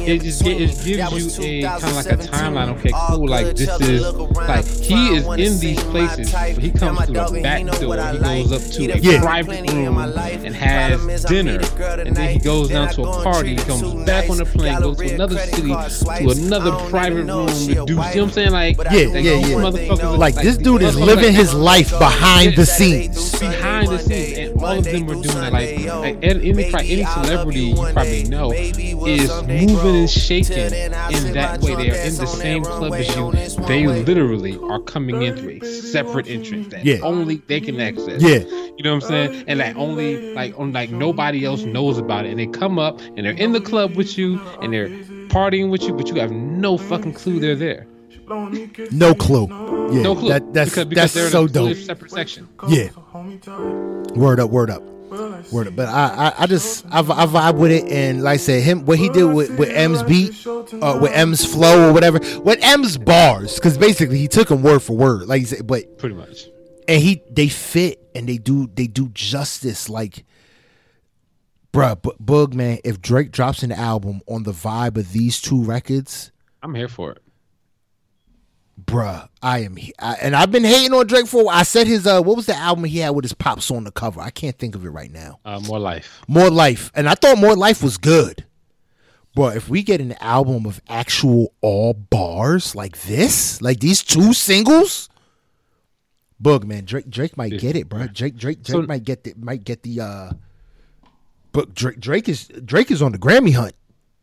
It just get, it gives you a kind of like a timeline. Okay, cool. Like this is like he is in these places. But he comes through the back door. He goes up to a Yeah. private room and has dinner, and then he goes down to a party. He comes back on the plane, goes to another city, to another private room to do. You know what I'm saying? Like Yeah, like, yeah, yeah. motherfuckers are- Like this dude is living like- his life behind the scenes. behind the scenes, and all of them were doing that. Like, like any any, any celebrity you probably know is moving and shaking in that way. They are in the same club as you. They literally are coming in through a separate entrance that Yeah. only they can access. Yeah. You know what I'm saying? And like only like on like nobody else knows about it. And they come up and they're in the club with you and they're partying with you, but you have no fucking clue they're there. No clue. Yeah, No clue. that, that's because, because that's so in a totally dope. separate section. Yeah. Word up, word up, word. But I, I, I just I, vi- I vibe with it, and like I said, him what he did with with M's beat, uh, with M's flow or whatever, with M's bars, because basically he took them word for word, like he said, but Pretty much. and he they fit and they do they do justice like bruh B- boog man if drake drops an album on the vibe of these two records I'm here for it. Bruh i am he- I, and i've been hating on drake for i said his uh what was the album he had with his pops on the cover i can't think of it right now Uh, more life. more life and i thought more life was good but if we get an album of actual all bars like this like these two singles Boog man, Drake Drake might get it, bro. Drake Drake Drake So- might get the might get the uh but Drake Drake is Drake is on the Grammy hunt.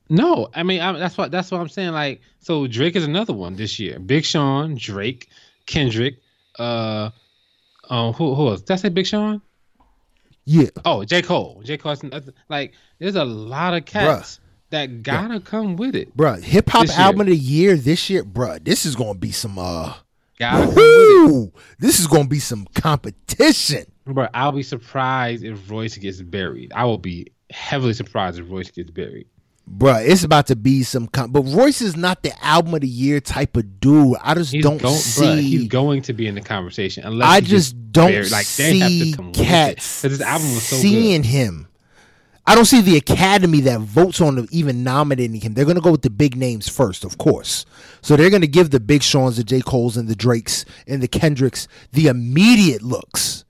No, I mean I, that's what that's what I'm saying. Like, so Drake is another one this year. Big Sean, Drake, Kendrick, uh, um, who who else? Did I say Big Sean? Yeah. Oh, J Cole. J Cole. Like, there's a lot of cats that gotta come with it. Bruh, hip hop This year. album of the year this year, bruh. This is gonna be some uh Gotta come with it. this is gonna be some competition. But I'll be surprised if Royce gets buried. I will be heavily surprised if Royce gets buried. Bruh, it's about to be some com- but Royce is not the album of the year type of dude. I just He's don't going, see he's going to be in the conversation unless I just don't buried. Like they have see to come with it. cats this album was so seeing good. him. I don't see the Academy that votes on him even nominating him. They're gonna go with the big names first, of course. So they're gonna give the Big Sean's, the J. Cole's, and the Drakes and the Kendricks the immediate looks.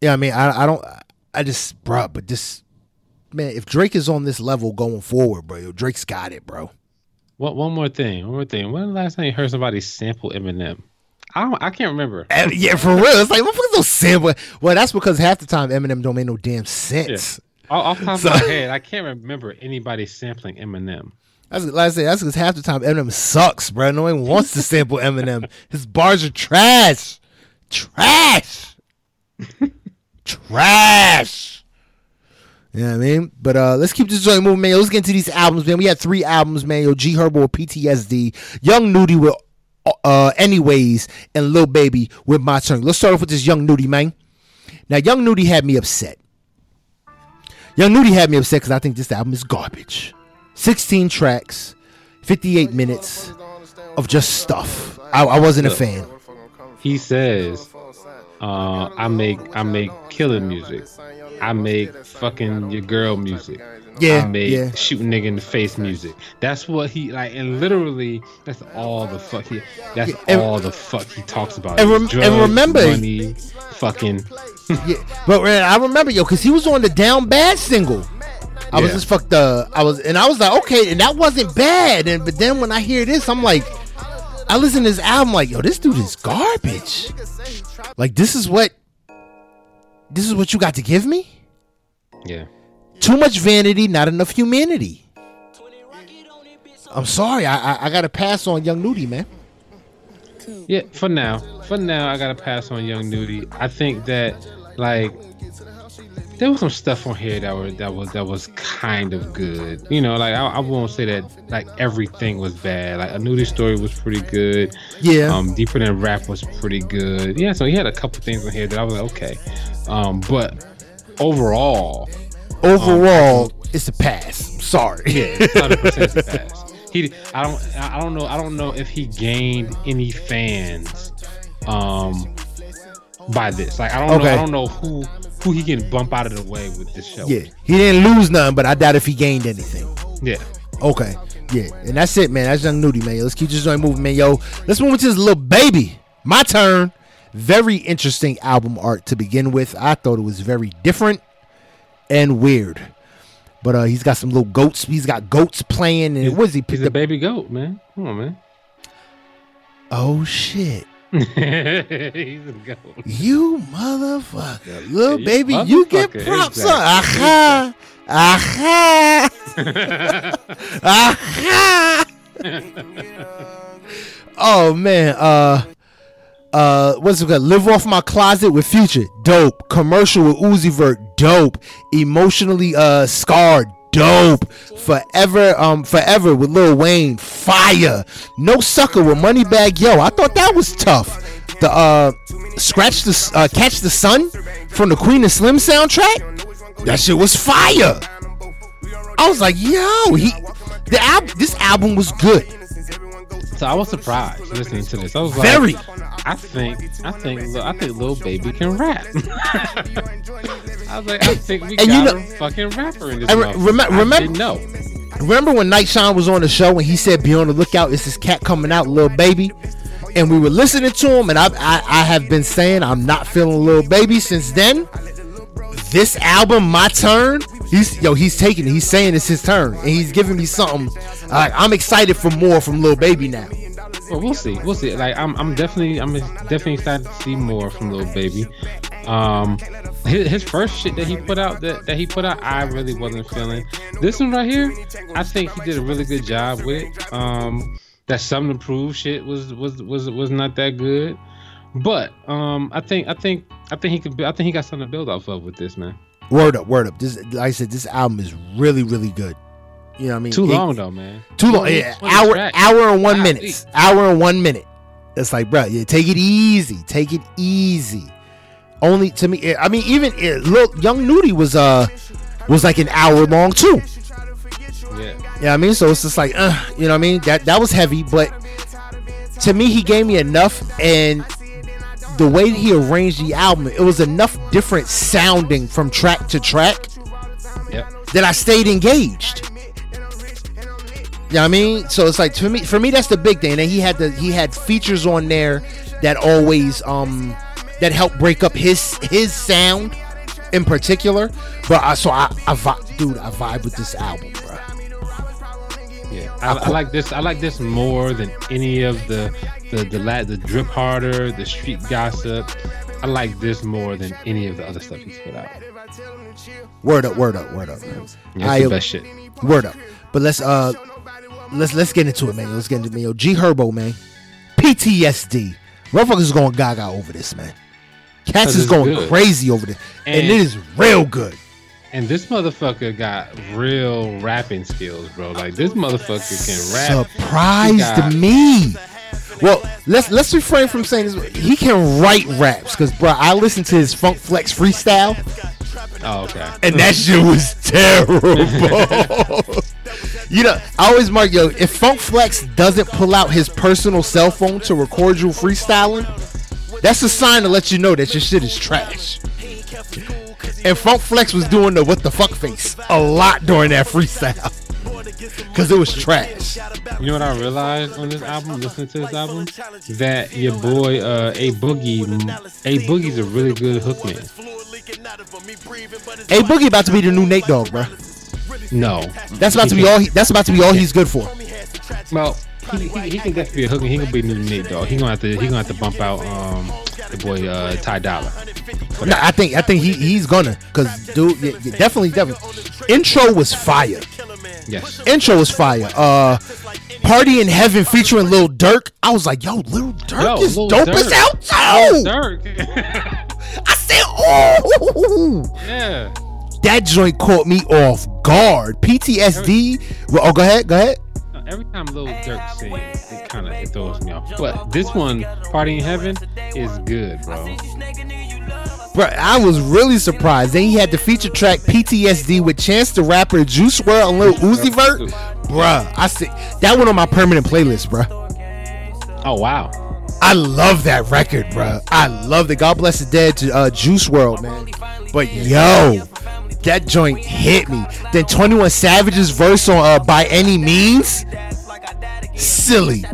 Yeah, I mean, I, I don't, I just, bruh, but this, man, if Drake is on this level going forward, bro, Drake's got it, bro. One, one more thing. One more thing. When the last time you heard somebody sample Eminem? I don't. I can't remember. And, yeah, for real. It's like, motherfuckers don't sample. Well, that's because half the time Eminem don't make no damn sense. Off off the top *laughs* So- of my head, I can't remember anybody sampling Eminem. That's like I say. That's because half the time Eminem sucks, bro. No one wants to sample Eminem. *laughs* His bars are trash, trash, *laughs* trash. You know what I mean? But uh, let's keep this joint moving, man. Yo, Let's get into these albums, man. We had three albums, man. Yo, G Herbo with PTSD, Young Nudy with uh, Anyways, and Lil Baby with My Turn. Let's start off with this Young Nudy, man. Now, Young Nudy had me upset. Young Nudy had me upset because I think this album is garbage. 16 tracks, 58 minutes of just stuff. I, I wasn't a fan. He says, uh, "I make I make killing music." I make fucking your girl music. Yeah, I make yeah. shoot nigga in the face music. That's what he like, and literally, that's all the fuck he. That's Yeah, and- all the fuck he talks about. and is rem- and remember- money, fucking. Yeah, *laughs* but I remember yo, cause he was on the Down Bad single. I was Yeah. just fucked. Uh, I was, and I was like, okay, and that wasn't bad. And but then when I hear this, I'm like, I listen to this album, like, yo, this dude is garbage. Like, this is what, this is what you got to give me. Yeah. Too much vanity, not enough humanity. I'm sorry, I I, I got to pass on Young Nudy, man. Yeah, for now. For now, I gotta pass on Young Nudy. I think that like there was some stuff on here that were that was that was kind of good. You know, like I, I won't say that like everything was bad. Like a Nudie story was pretty good. Yeah, Um, deeper than rap was pretty good. Yeah, so he had a couple things on here that I was like, okay. Um, but overall, overall, it's a pass. I'm sorry. yeah, hundred percent *laughs* pass. He, I don't, I don't know, I don't know if he gained any fans, um, by this. Like, I don't know, I don't know who who he can bump out of the way with this show. Yeah, he didn't lose none, but I doubt if he gained anything. yeah. Okay, yeah, and that's it, man. That's Young Nudy, man. Let's keep this joint moving, man. Yo, let's move into this little baby. My turn. Very interesting album art to begin with. I thought it was very different and weird. But uh, he's got some little goats. He's got goats playing, and He's- what is he? He's the- a baby goat, man. Come on, man. oh shit! *laughs* he's a goat. You motherfucker, little You baby, you get props, exactly. Aha, aha, *laughs* aha. *laughs* oh man, uh, uh, what's it called? Live off my closet with Future, dope. Commercial with Uzi Vert, dope. Emotionally, uh, scarred, dope. Forever, um, forever with Lil Wayne, fire. No sucker with Moneybagg Yo. I thought that was tough. The uh, scratch the uh, catch the sun from the Queen of Slim soundtrack. That shit was fire. I was like, yo, he, the al- this album was good. So I was surprised listening to this. I was like, Very. I think, I think, I think Lil Baby can rap. *laughs* I was like, I think we And got you know- a fucking rapper in this. I re- remem- I remem- didn't. Remember when Night Shine was on the show and he said, "Be on the lookout, it's this cat coming out, little baby," and we were listening to him, and I, I, I have been saying I'm not feeling little baby since then. This album, my turn. He's yo, he's taking it. He's saying it's his turn, and he's giving me something. Like I'm excited for more from Lil Baby now. Well, we'll see. We'll see. Like, I'm, I'm definitely, I'm definitely excited to see more from Lil Baby. Um, his, his first shit that he put out, that, that he put out, I really wasn't feeling. This one right here, I think he did a really good job with it. Um, that something to prove shit was was was was not that good, but um, I think I think I think he could. I think he got something to build off of with this man. Word up, word up. This, like I said, this album is really, really good. You know what I mean? Too It- long though, man. Too long. Yeah, hour, hour and one Golly. minute. Hour and one minute. It's like, bro, yeah, take it easy. Take it easy. Only to me, I mean, even eh, look, Young Nudy was uh was like an hour long too. Yeah. Yeah, I mean, so it's just like, uh, you know what I mean? That that was heavy, but to me, he gave me enough, and the way he arranged the album, it was enough different sounding from track to track Yep. that I stayed engaged. You know what I mean? So it's like to me for me that's the big thing. And he had the he had features on there that always um that helped break up his his sound in particular. But I so I, I vi- dude, I vibe with this album, bro. Yeah, I, I like this. I like this more than any of the the the la- the drip harder, the street gossip. I like this more than any of the other stuff he's put out. Word up, word up, word up. Yeah, I- the best shit. Word up. But let's uh let's let's get into it, man. Let's get into it, man. Yo, G Herbo, man. PTSD. Motherfuckers is going gaga over this, man. Cats is going good. crazy over this. And, And- it is real good. And this motherfucker got real rapping skills, bro. Like this motherfucker can rap. Surprised got- me. Well, let's let's refrain from saying this. He can write raps because, bro, I listened to his Funk Flex freestyle, Oh, okay. and that shit was terrible. you know, I always mark yo. If Funk Flex doesn't pull out his personal cell phone to record you freestyling, that's a sign to let you know that your shit is trash. And Funk Flex was doing the what the fuck face a lot during that freestyle. Cause it was trash. You know what I realized on this album, listening to this album, that your boy uh, A Boogie, A Boogie's a really good hook man. A Boogie about to be the new Nate Dogg, bro. No, That's about to be all. He, that's about to be all he's good for. well, he, he, he can definitely be a hook. He can be new Nate Dogg. He gonna have to he gonna have to bump out um the boy uh, Ty Dolla. No, I think I think he he's gonna cause dude yeah, yeah, definitely definitely. Intro was fire. Yes. Intro was fire. Uh, Party in Heaven featuring Lil Durk. I was like, yo, Lil Durk Yo, is Lil dope Durk. as hell too. *laughs* I said, oh, yeah. that joint caught me off guard. PTSD. Oh, go ahead, go ahead. Every time Lil Durk sings, it kind of it throws me off. But this one, Party in Heaven, is good, bro. Bro, I was really surprised. Then he had the feature track PTSD with Chance the Rapper, Juice WRLD, and Lil Uzi Vert. Bruh, I see that one on my permanent playlist, bruh. Oh wow. I love that record, bro. I love it. God bless the dead to uh, Juice WRLD, man. But yo, that joint hit me. Then 21 Savage's verse on uh, By Any Means, silly.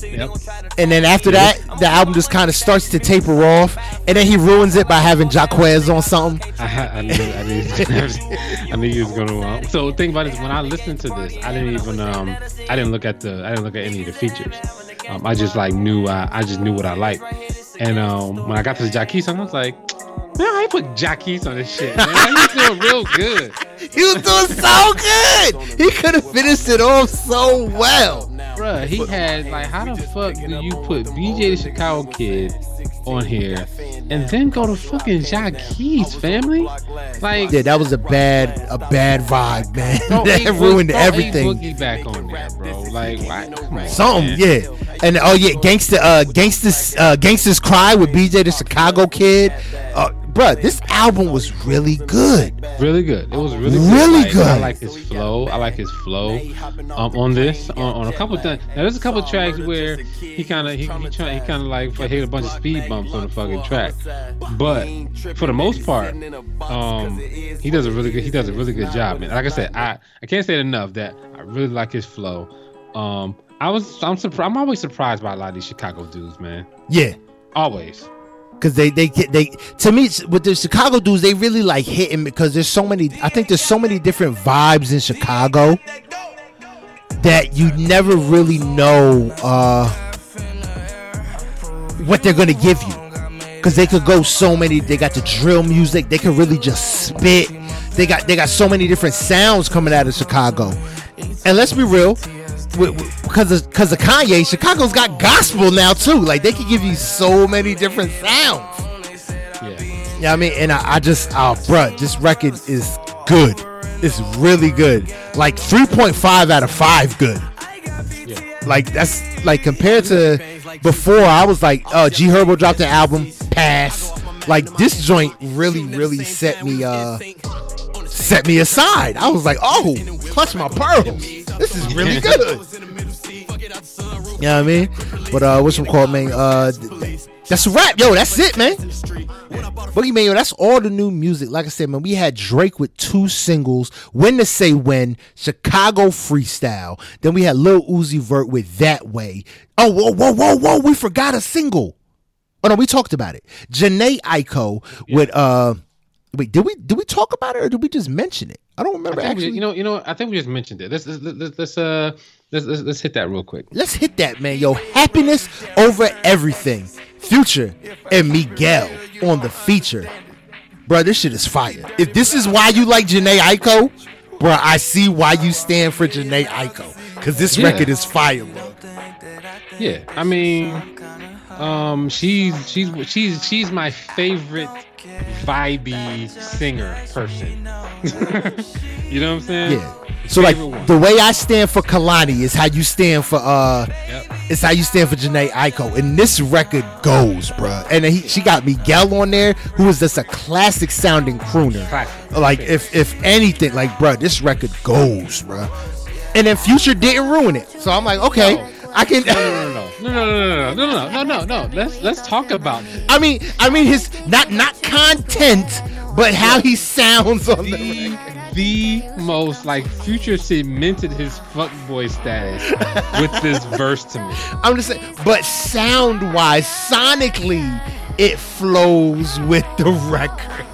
Yep. And then after that, the album just kind of starts to taper off, and then he ruins it by having Jacquees on something. I, I knew I knew I knew you was gonna. Uh, so the thing about it is when I listened to this, I didn't even um I didn't look at the I didn't look at any of the features. Um, I just like knew I, I just knew what I liked. And um when I got to the Jacquees song, I was like, man, I put Jacquees on this shit. Man, he's doing real good. *laughs* He was doing so good. He could have finished it off so well. Bruh, he had like, how the fuck do you put BJ the Chicago Kid on here and then go to fucking Jacquees family? Like, Yeah, that was a bad, a bad vibe, man. *laughs* that A- ruined A everything. Boogie back on there, bro. Like, why? Something, yeah. And oh yeah, gangsta, uh, gangsters, uh, gangsters cry with BJ the Chicago Kid. Uh, bruh, this album was really good. Really good. It was really Really good. I like his flow. I like his flow. Um, on this, on, on a couple times. Now there's a couple tracks where he kind of he, he try he kind of like hit a bunch of speed bumps on the fucking track, but for the most part, um, he does a really good he does a really good job, man. Like I said, I I can't say it enough that I really like his flow. Um, I was I'm surprised. I'm always surprised by a lot of these Chicago dudes, man. Yeah. Always. Cause they they get they to me with the Chicago dudes they really like hitting because there's so many I think there's so many different vibes in Chicago that you never really know uh what they're gonna give you. Because they could go so many they got the drill music they could really just spit. They got they got so many different sounds coming out of Chicago. And let's be real with- because of because of Kanye Chicago's got gospel now too like they can give you so many different sounds Yeah. yeah, I mean, and I, I just, oh, bruh, this record is good. It's really good. Like 3.5 out of 5 good. Yeah. Like, that's like compared to before, I was like, oh, G Herbo dropped an album, pass. Like, this joint really, really set me, uh, set me aside. I was like, oh, clutch my pearls. This is really *laughs* good. You know what I mean? But, uh, what's called, man? Uh, th- th- that's a wrap. Yo, that's it, man. Boogie Man, yo, that's all the new music. Like I said, man, we had Drake with two singles, When to Say When, Chicago Freestyle. Then we had Lil Uzi Vert with That Way. Oh, whoa, whoa, whoa, whoa, we forgot a single. Oh no, we talked about it. Jhené Aiko with uh wait, did we did we talk about it or did we just mention it? I don't I remember we- actually. you know, you know, I think we just mentioned it. Let's let's let's, let's uh let's, let's let's hit that real quick. Let's hit that, man. Yo, happiness over everything. Future and Miguel on the feature. Bro, this shit is fire. If this is why you like Jhené Aiko, bro, I see why you stand for Jhené Aiko. Cause this Yeah. record is fire, bro. Yeah, I mean, um, she's she's she's she's my favorite vibey singer person. *laughs* you know what I'm saying? Yeah. So like one. the way I stand for Kehlani is how you stand for uh Yep. it's how you stand for Jhené Aiko. And this record goes, bruh. And he, she got Miguel on there, who is just a classic sounding crooner. Classic. Like if if anything, like bruh, this record goes, bruh. And then Future didn't ruin it. So I'm like, okay. I can No, no, no, no, no, no, no, no, no, no, no, no. Let's let's talk about it. I mean, I mean his not not content, but how he sounds on the, the, record. the most like Future cemented his fuckboy status with this verse to me. I'm just saying, but sound wise, sonically, it flows with the record.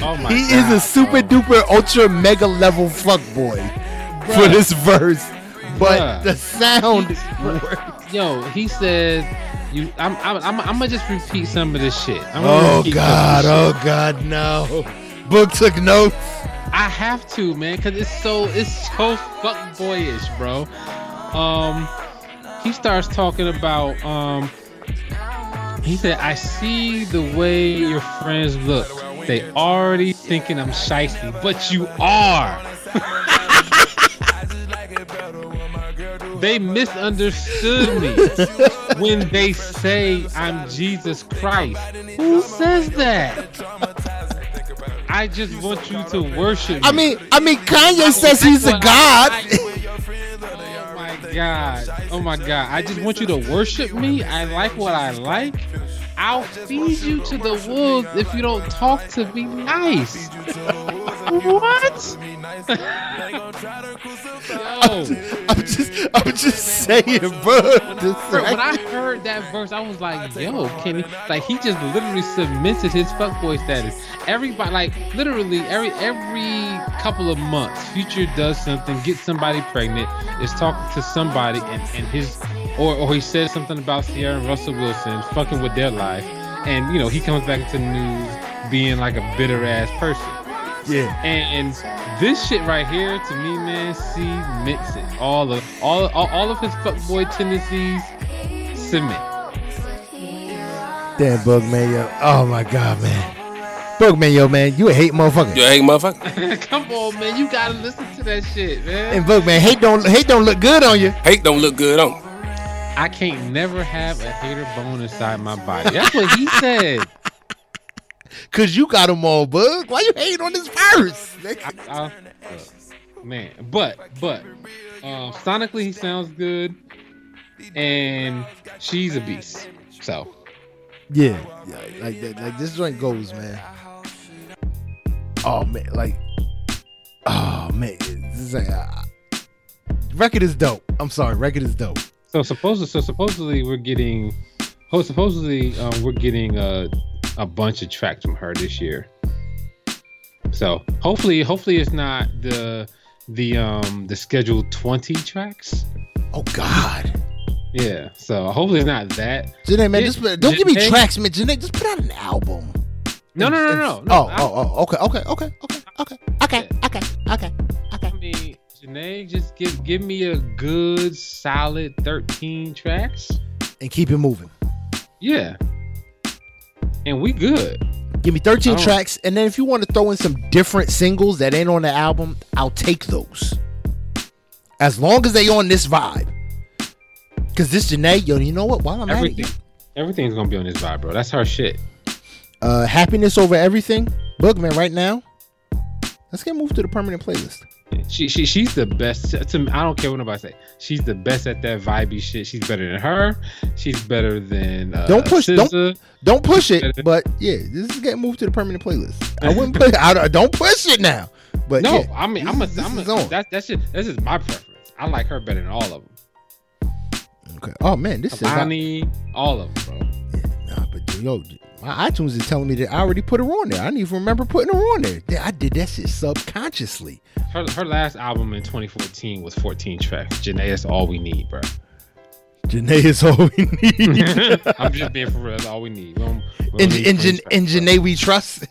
Oh my He god, is a super bro. duper ultra mega level fuckboy for this verse, but Bruh. the sound works. Yo, he said, "You, I'm, I'm, I'm, I'm gonna just repeat some of this shit." Oh repeat some of God! Oh. God! No. Book took notes. I have to, man, because it's so, it's so fuck boyish, bro. Um, he starts talking about, um, he said, "I see the way your friends look. They already thinking I'm shiesty, but you are." *laughs* They misunderstood me when they say I'm Jesus Christ. Who says that? I just want you to worship me. I mean, I mean, Kanye says he's a god. Oh my god. Oh my god. I just want you to worship me. I like what I like. I'll feed you to the wolves if you don't *laughs* talk to me nice. what? Yo. I'm just, I'm just saying, bro. When I heard that verse, I was like, yo, Kenny, like he just literally cemented his fuckboy status. Everybody, like literally every every couple of months, Future does something, gets somebody pregnant, is talking to somebody, and, and his or or he says something about Ciara and Russell Wilson fucking with their life, and you know he comes back into the news being like a bitter ass person. yeah. And, and this shit right here, to me, man, cements it. All of all, all, all of his fuckboy tendencies cement. Damn, Bugman, yo. Oh my God, man. Bugman, yo, man, you a hate motherfucker. You a hate motherfucker? *laughs* Come on, man, you gotta listen to that shit, man. And Bugman, hate don't hate don't look good on you. Hate don't look good on. I can't never have a hater bone inside my body. That's what he *laughs* said. Cause you got them all, Bug. Why you hating on this verse? nigga? I- look, man, but but um, sonically he sounds good, and she's a beast. So Yeah, yeah, like that, like this joint goes, man. Oh man, like, oh man, this is like, uh, record is dope. I'm sorry, record is dope. So supposedly, so supposedly we're getting, oh, supposedly um, we're getting a a bunch of tracks from her this year. So hopefully, hopefully it's not the the um the scheduled twenty tracks. Oh God. Yeah. So hopefully it's not that. Jhené, man, it, just, don't Jhené, give me tracks, man. Jhené, just put out an album. No, no, no, oh, no. no, no oh, I, oh, oh. Okay, okay, okay, okay, okay, okay, okay, okay okay. I mean, Jhené, just give give me a good solid thirteen tracks. And keep it moving. Yeah. And we good. Give me 13 Oh. tracks, and then if you want to throw in some different singles that ain't on the album, I'll take those. As long as they on this vibe. Cause this Jhené, yo, you know what? While I'm at Everything, it, everything's gonna be on this vibe, bro. That's her shit. uh, happiness over everything, Boogman. Right now, let's get moved to the permanent playlist. She she she's the best. To me, I don't care what nobody say. She's the best at that vibey shit. She's better than her. She's better than uh, Don't push- don't- Don't push it, but yeah, this is getting moved to the permanent playlist. I wouldn't *laughs* put. I don't, push it now. But No, yeah, I mean I'm a this I'm is a on. that's that's just that's just my preference. I like her better than all of them. okay. Oh man, this is not, all of them, bro. Nah, but yo, my iTunes is telling me that I already put her on there. I don't even remember putting her on there. I did that shit subconsciously. Her her last album in 2014 was 14 tracks. Jhené, is all we need, bro. Jhené is all we need. *laughs* I'm just being for real. That's all we need. We don't- we don't in need in, 20 Jan- in Jhené we trust.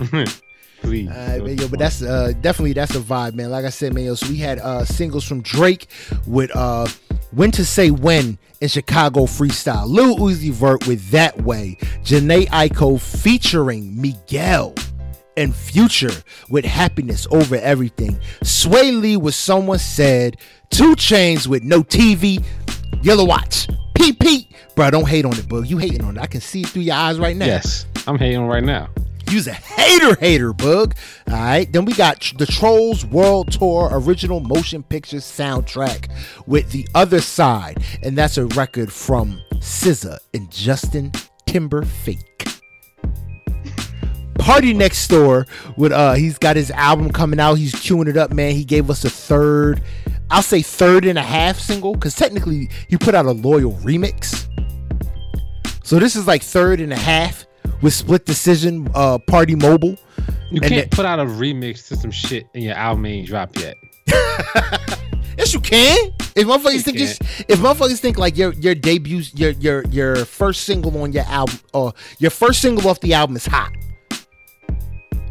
*laughs* Please. All right, man, yo, but that's uh, definitely that's a vibe, man. Like I said, man, yo, so we had uh, singles from Drake with uh, "When to Say When" in Chicago freestyle, Lil Uzi Vert with "That Way," Jhené Aiko featuring Miguel, and Future with "Happiness Over Everything," Swae Lee with "Someone Said," 2 Chainz with "No TV," Yellow Watch, PP. Bro, don't hate on it, bro. You hating on it? I can see it through your eyes right now. Yes, I'm hating right now. You's a hater, hater, bug. All right. Then we got the Trolls World Tour original motion picture soundtrack with The Other Side. And that's a record from SZA and Justin Timberfake. PARTYNEXTDOOR with uh he's got his album coming out. He's queuing it up, man. He gave us a third, I'll say third and a half single, because technically he put out a loyal remix. So this is like third and a half with split decision, uh Party Mobile. You can't the- put out a remix to some shit and your album ain't dropped yet. *laughs* Yes, you can. If motherfuckers You think if motherfuckers think like your your debut, your your your first single on your album, or your first single off the album is hot,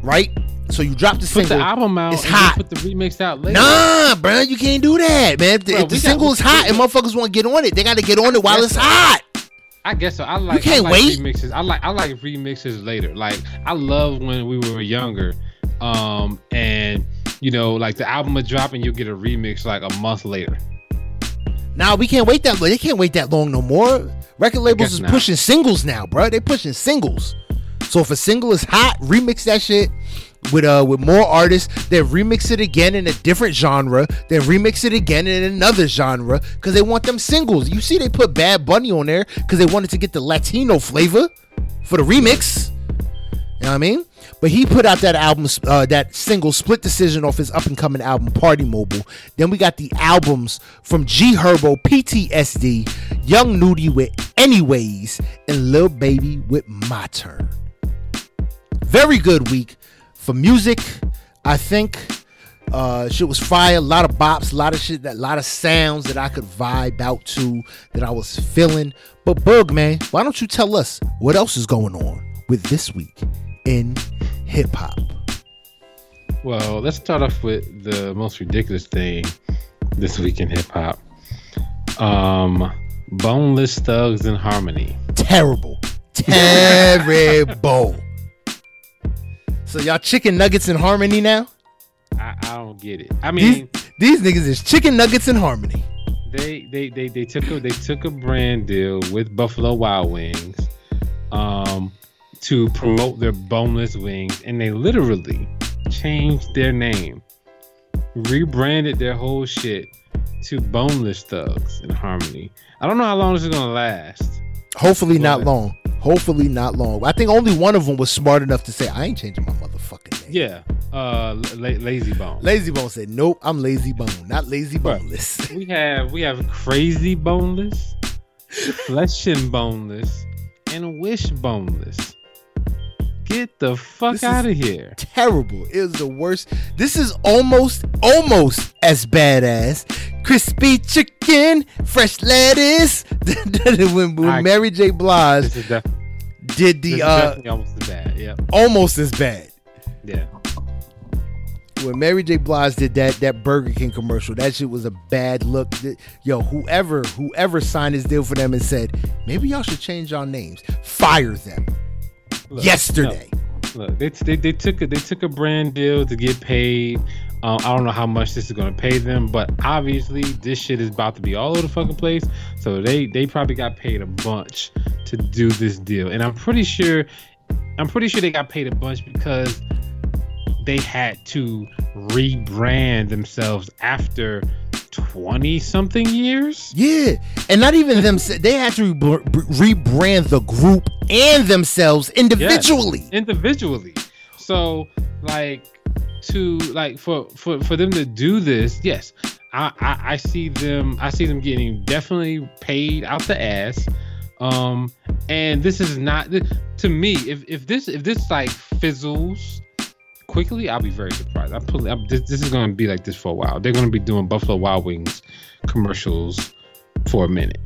right? So you drop the Put single. the album out it's hot. put the remix out later. Nah, bro, you can't do that, man. If the, Bro, if the got- single is hot and motherfuckers want to get on it, they got to get on it while it's hot. I guess so. I like. can't I like wait. remixes. I like. I like remixes later. Like I love when we were younger, um, and you know, like the album would drop and you'll get a remix like a month later. Now we can't wait that long. They can't wait that long no more. Record labels is not. pushing singles now, bro. They pushing singles. So if a single is hot, remix that shit with uh with more artists. Then remix it again in a different genre. Then remix it again in another genre because they want them singles. You see, they put Bad Bunny on there because they wanted to get the Latino flavor for the remix. You know what I mean? But he put out that album, uh, that single split decision off his up and coming album Party Mobile. Then we got the albums from G Herbo, PTSD, Young Nudy with Anyways, and Lil Baby with My Turn. Very good week for music. I think uh, shit was fire. A lot of bops, a lot of shit, that, a lot of sounds that I could vibe out to, that I was feeling. But Bug, man, why don't you tell us what else is going on with this week in hip hop? Well, let's start off with the most ridiculous thing this week in hip hop. Um, Boneless Thugs in Harmony. Terrible, terrible. *laughs* So y'all chicken nuggets in harmony now? I, I don't get it. I mean, These these niggas is chicken nuggets in harmony. they they they they took a they took a brand deal with Buffalo Wild Wings, um, to promote their boneless wings, and they literally changed their name, rebranded their whole shit to Boneless Thugs in Harmony. I don't know how long this is gonna last. Hopefully not long. Hopefully not long. I think only one of them was smart enough to say, "I ain't changing my motherfucking name." Yeah, uh, La- Layzie Bone. Layzie Bone said, "Nope, I'm Layzie Bone, not Lazy. Boneless." *laughs* we have we have Krayzie Boneless, Flesh and Boneless, and Wish Boneless. Get the fuck out of here. Terrible. It was the worst. This is almost, almost as bad as crispy chicken, fresh lettuce. *laughs* when when I- Mary J. Blige def- did the uh, almost as bad. Yep. almost as bad. Yeah. when Mary J. Blige did that that Burger King commercial, that shit was a bad look. Yo, whoever whoever signed this deal for them and said maybe y'all should change y'all names, fire them Look, yesterday. no, look, they, they, they took a they took a brand deal to get paid. Um, I don't know how much this is going to pay them, but obviously this shit is about to be all over the fucking place. So they they probably got paid a bunch to do this deal, and I'm pretty sure I'm pretty sure they got paid a bunch because they had to rebrand themselves after 20 something years. Yeah, and not even them. They had to re- rebrand the group and themselves individually. individually. So like to like for for for them to do this, yes, I, I I see them I see them getting definitely paid out the ass. Um, and this is not to me. If if this if this like fizzles quickly, I'll be very surprised. I'm, pulling- I'm this, this is going to be like this for a while. They're going to be doing Buffalo Wild Wings commercials for a minute.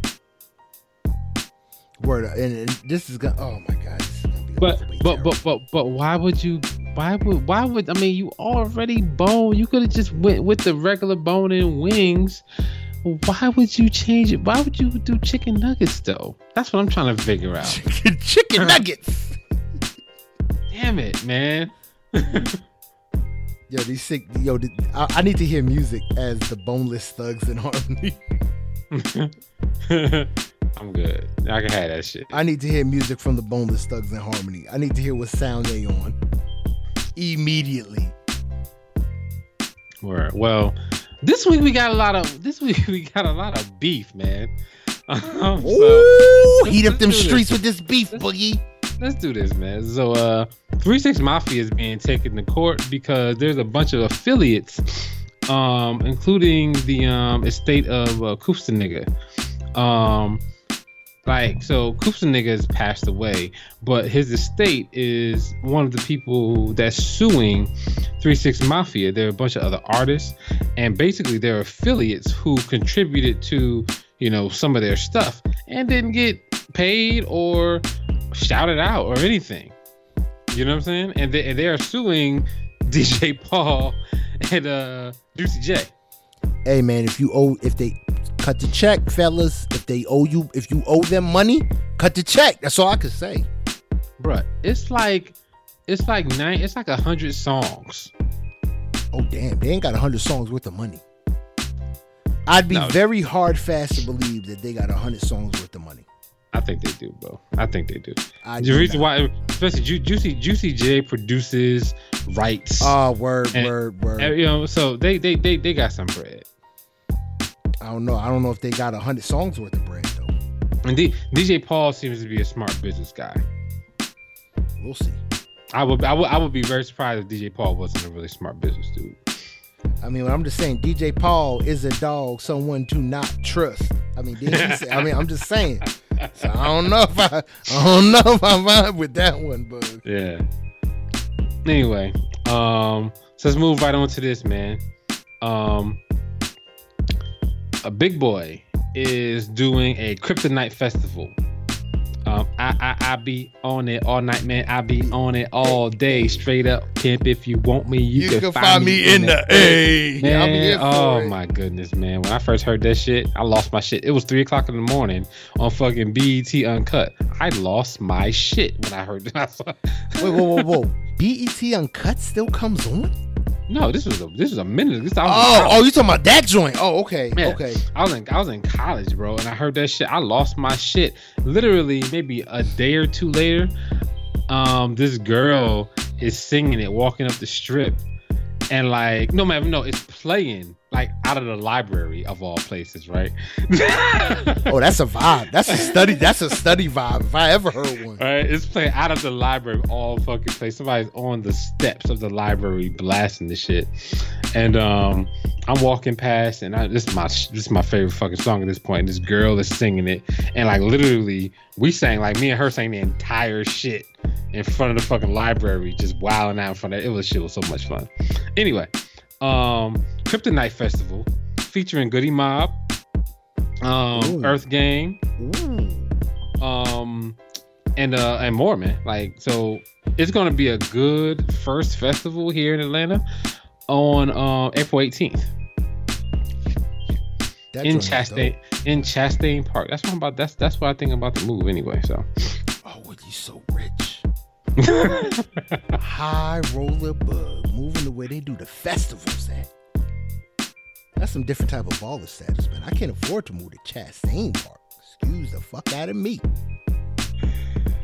Word, and, and this is gonna. Oh my god. This is gonna be But but but but but why would you? Why would why would I mean you already bone? You could have just went with the regular bone and wings. Why would you change it? Why would you do chicken nuggets though? That's what I'm trying to figure out. *laughs* chicken nuggets. Damn it, man. Yo, these sick. Yo, I, I need to hear music as the boneless thugs in harmony. *laughs* I'm good. I can have that shit. I need to hear music from the boneless thugs in harmony. I need to hear what sound they on immediately. Word. Well, this week we got a lot of this week *laughs* we got a lot of beef, man. *laughs* Um, so Ooh, heat up them streets with this beef, boogie. Let's do this, man. So, uh, Three Six Mafia is being taken to court because there's a bunch of affiliates, um, including the um estate of uh, Koopsta Knicca. Um, like so, Koopsta Knicca has passed away, but his estate is one of the people that's suing Three Six Mafia. There are a bunch of other artists, and basically they're affiliates who contributed to you know some of their stuff and didn't get paid or shouted out or anything. You know what I'm saying? And they, and they are suing *laughs* DJ Paul and uh Juicy J. Hey man, if you owe if they cut the check, fellas, if they owe you if you owe them money, cut the check. That's all I could say. Bruh, it's like it's like nine it's like a hundred songs. Oh damn, they ain't got a hundred songs worth of money. I'd be No. very hard fast to believe that they got a hundred songs worth of money. I think they do, bro. I think they do. I The do reason not. why, especially Ju- Juicy Juicy J produces, writes, Oh, word, And- word, word. and, you know, so they they they they got some bread. I don't know. I don't know if they got a hundred songs worth of bread though. And D- DJ Paul seems to be a smart business guy. We'll see. I would I would I would be very surprised if DJ Paul wasn't a really smart business dude. I mean, I'm just saying, DJ Paul is a dog, someone to not trust. I mean, say, I mean, I'm just saying. So I don't know if I, I don't know if I'm vibe with that one, but Yeah. Anyway, um, so let's move right on to this, man. Um, a Big Boi is doing a Kryptonite festival. Um, I, I I be on it all night, man. I be on it all day, straight up pimp. If you want me, you, can, find, me in the A. Man, I'll be oh it. my goodness, man! When I first heard that shit, I lost my shit. It was three o'clock in the morning on fucking BET Uncut. I lost my shit when I heard that. *laughs* Wait, whoa, whoa, whoa. BET Uncut still comes on? No, this was a this was a minute. This I was, Oh, oh, you talking about that joint? Oh, okay, Yeah. okay. I was in I was in college, bro, and I heard that shit. I lost my shit. Literally, maybe a day or two later, um, this girl is singing it, walking up the strip, and like, no man, no, it's playing like out of the library of all places, right? Oh, that's a vibe. That's a study. That's a study vibe. If I ever heard one. Right, it's playing out of the library of all fucking place. Somebody's on the steps of the library blasting the shit, and um, I'm walking past, and I, this is my this is my favorite fucking song at this point. And this girl is singing it, and like literally, we sang like me and her sang the entire shit in front of the fucking library, just wilding out in front of it. It was shit was so much fun. Anyway, um, Kryptonite Festival featuring Goodie Mob, um, Earth Gang Ooh. um and uh and more man like so it's gonna be a good first festival here in atlanta on uh april 18th That in chastain in chastain park that's what i'm about that's that's what i think I'm about to move anyway so. Oh, what you so rich? *laughs* High roller bug, moving the way they do the festivals at. That's some different type of baller status, man. I can't afford to move to Chastain Park. Excuse the fuck out of me.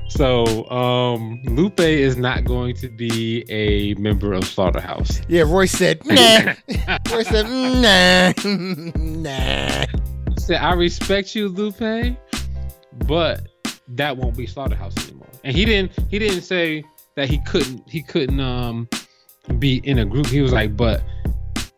so um lupe is not going to be a member of slaughterhouse Yeah, Royce said, *laughs* nah. Royce said, nah, *laughs* nah. Said, i respect you lupe but that won't be slaughterhouse anymore and he didn't he didn't say that he couldn't he couldn't um be in a group he was like but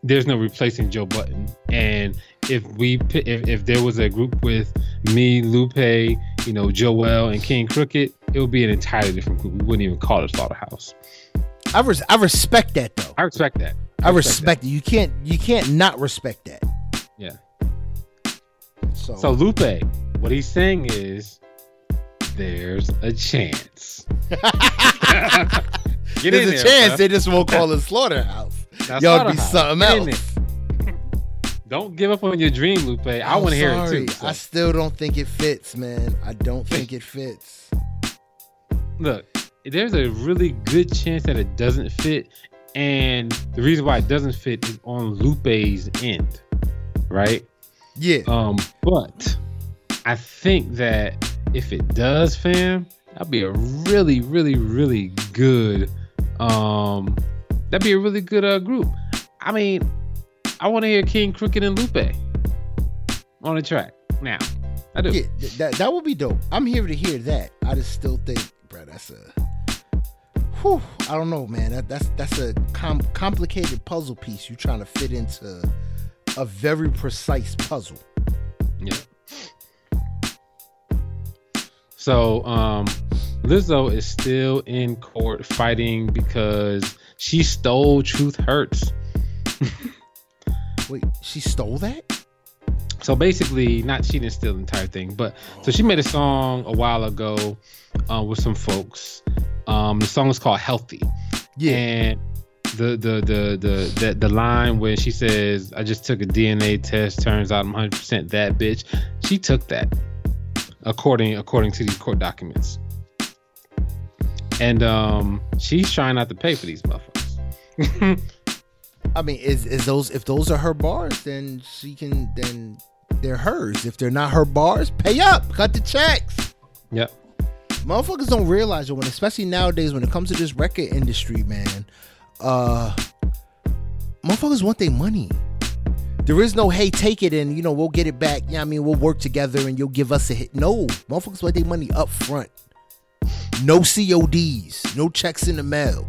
there's no replacing Joe Budden and if we if, if there was a group with me lupe you know Joell and king crooked it would be an entirely different group we wouldn't even call it slaughterhouse I, res- I respect that though. i respect that I respect it. You can't you can't not respect that. Yeah. So, so lupe what he's saying is there's a chance *laughs* *laughs* Get there's a there, chance bruh. they just won't call it slaughterhouse. That's Y'all be something else. Don't give up on your dream, Lupe. I I'm want to hear it too. so. I still don't think it fits, man. I don't think it fits. Look, there's a really good chance that it doesn't fit, and the reason why it doesn't fit is on Lupe's end, right? Yeah. Um, but I think that if it does, fam, that'd be a really, really, really good. Um, that'd be a really good uh group. I mean, I want to hear King Crooked and Lupe on the track now. I do. Yeah, th- that that would be dope. I'm here to hear that. I just still think bro, that's a. Whew, I don't know, man. That, that's that's a com- complicated puzzle piece. you're trying to fit into a very precise puzzle. Yeah. So, um, Lizzo is still in court fighting because she stole Truth Hurts. Wait, she stole that? So basically, not she didn't steal the entire thing, but so she made a song a while ago uh, with some folks. Um, the song is called "Healthy." Yeah. And the the the the the, the line where she says, "I just took a DNA test. Turns out I'm 100 percent that bitch." She took that, according according to these court documents. And um, she's trying not to pay for these motherfuckers. *laughs* I mean, is is those if those are her bars, then she can then they're hers. If they're not her bars, pay up, cut the checks. yep. Motherfuckers don't realize it when, especially nowadays, when it comes to this record industry, man. Uh, motherfuckers want their money. There is no hey, take it and you know we'll get it back. Yeah, I mean we'll work together and you'll give us a hit. No, motherfuckers want their money up front. No CODs, no checks in the mail.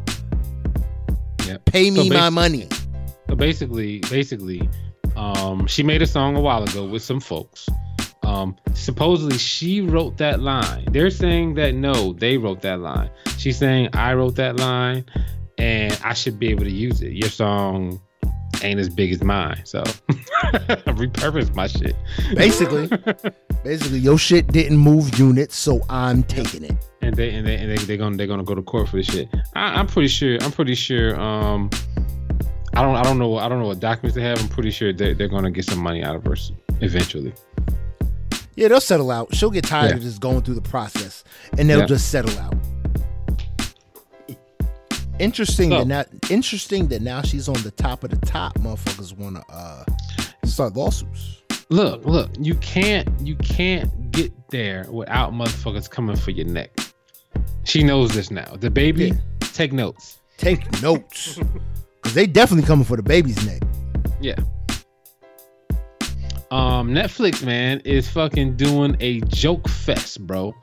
Yep. Pay me So my money. So basically, basically, um, she made a song a while ago with some folks. Um, supposedly she wrote that line. They're saying that no, they wrote that line. She's saying I wrote that line, and I should be able to use it. Your song ain't as big as mine, so *laughs* repurpose my shit. Basically, basically, your shit didn't move units, so I'm taking it. and they and they and they they're gonna they're gonna go to court for this shit. I, I'm pretty sure. I'm pretty sure. Um, I don't I don't know I don't know what documents they have. I'm pretty sure they're they're gonna get some money out of her eventually. Yeah, they'll settle out. She'll get tired Yeah. of just going through the process, and they'll Yeah. just settle out. Interesting So- that now, interesting that now she's on the top of the top. Motherfuckers want to uh, start lawsuits. Look, look, you can't you can't get there without motherfuckers coming for your neck. She knows this now. The baby, Yeah. take notes. Take notes, *laughs* because they definitely coming for the baby's neck. Yeah. Um, Netflix man is fucking doing a joke fest, bro.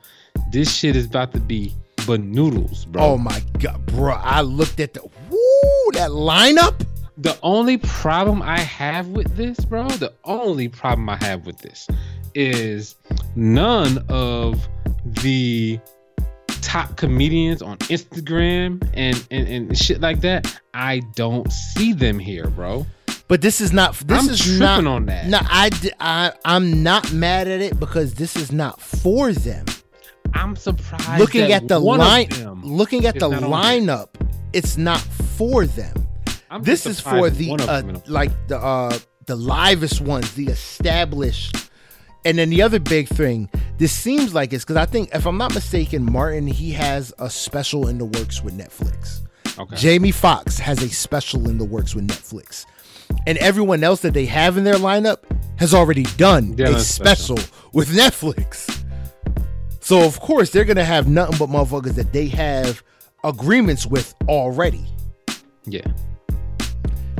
This shit is about to be banoodles, bro. Oh my god, bro! I looked at the woo that lineup. The only problem I have with this, bro, the only problem I have with this is none of the top comedians on Instagram and, and, and shit like that. I don't see them here, bro. But this is not. This I'm is tripping not. on that. No, I, I I'm not mad at it because this is not for them. I'm surprised. looking that at the line, looking at the lineup, it's not for them. I'm this is for the uh, like the uh the livest ones, the established. And then the other big thing, this seems like it's because I think, if I'm not mistaken, Martin he has a special in the works with Netflix. okay. Jamie Foxx has a special in the works with Netflix. And everyone else that they have in their lineup has already done a a special. special. with Netflix. So of course they're gonna have nothing but motherfuckers that they have agreements with already. yeah.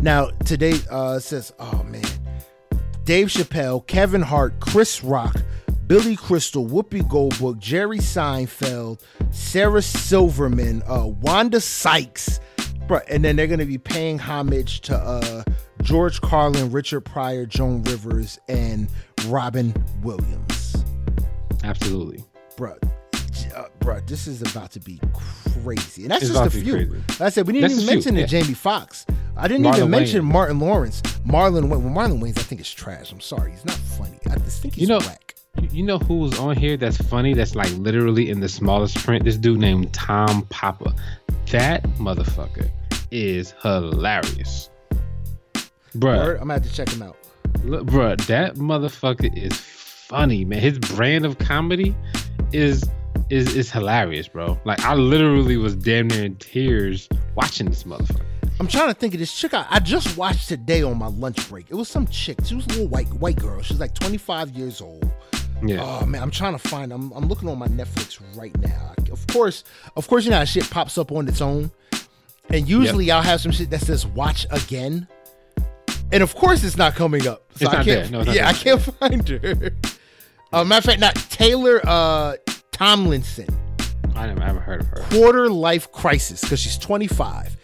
Now today uh says, oh man, Dave Chappelle, Kevin Hart, Chris Rock, Billy Crystal, Whoopi Goldberg, Jerry Seinfeld, Sarah Silverman, uh, Wanda Sykes, Bruh, and then they're gonna be paying homage to uh, George Carlin, Richard Pryor, Joan Rivers, and Robin Williams. Absolutely. J- uh, bruh, this is about to be crazy, and that's It's just a to few. Like I said we didn't That's even mention the yeah. Jamie Foxx. I didn't Marlon even mention Wayans. Martin Lawrence. Marlon Wayne. Well, Marlon Wayans, I think is trash. I'm sorry, he's not funny. I just think he's You know- whack. You- know who's on here that's funny? That's like literally in the smallest print. This dude named Tom Papa. That motherfucker is hilarious. Bruh, Word, I'm gonna have to check him out. look, bruh, that motherfucker is funny, man. His brand of comedy is is is hilarious, bro. Like I literally was damn near in tears watching this motherfucker. I'm trying to think of this chick I, I just watched today on my lunch break. It was some chick. She was a little white white girl. She's like 25 years old. Yeah. Oh man, I'm trying to find. I'm, I'm looking on my Netflix right now. Of course, of course, you know how shit pops up on its own, and usually I'll have some shit that says "watch again," and of course it's not coming up. So It's I not can't. there. No, it's not yeah, I can't *laughs* find her. Uh, matter of fact, not Taylor uh, Tomlinson. I haven't heard of her. Quarter Life Crisis because she's 25.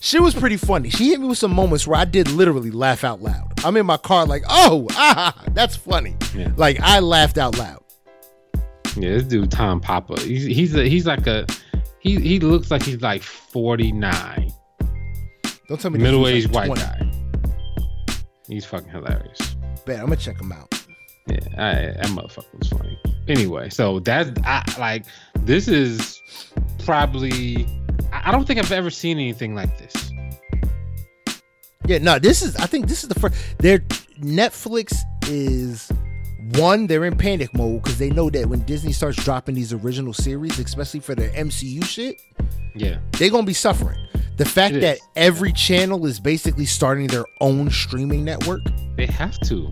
She was pretty funny. She hit me with some moments where I did literally laugh out loud. I'm in my car like, oh, *laughs* ah, that's funny. Yeah. Like I laughed out loud. Yeah, this dude Tom Papa. He's he's a, he's like a he he looks like he's like 49, Don't tell me middle aged like, white 20. guy. He's fucking hilarious. Bet, I'm gonna check him out. Yeah, I, that motherfucker was funny. Anyway, so that's I like this is probably I don't think I've ever seen anything like this. Yeah, no, this is. I think this is the first. Their Netflix is one. They're in panic mode because they know that when Disney starts dropping these original series, especially for their MCU shit, Yeah, they're gonna be suffering. The fact that every channel is basically starting their own streaming network, they have to.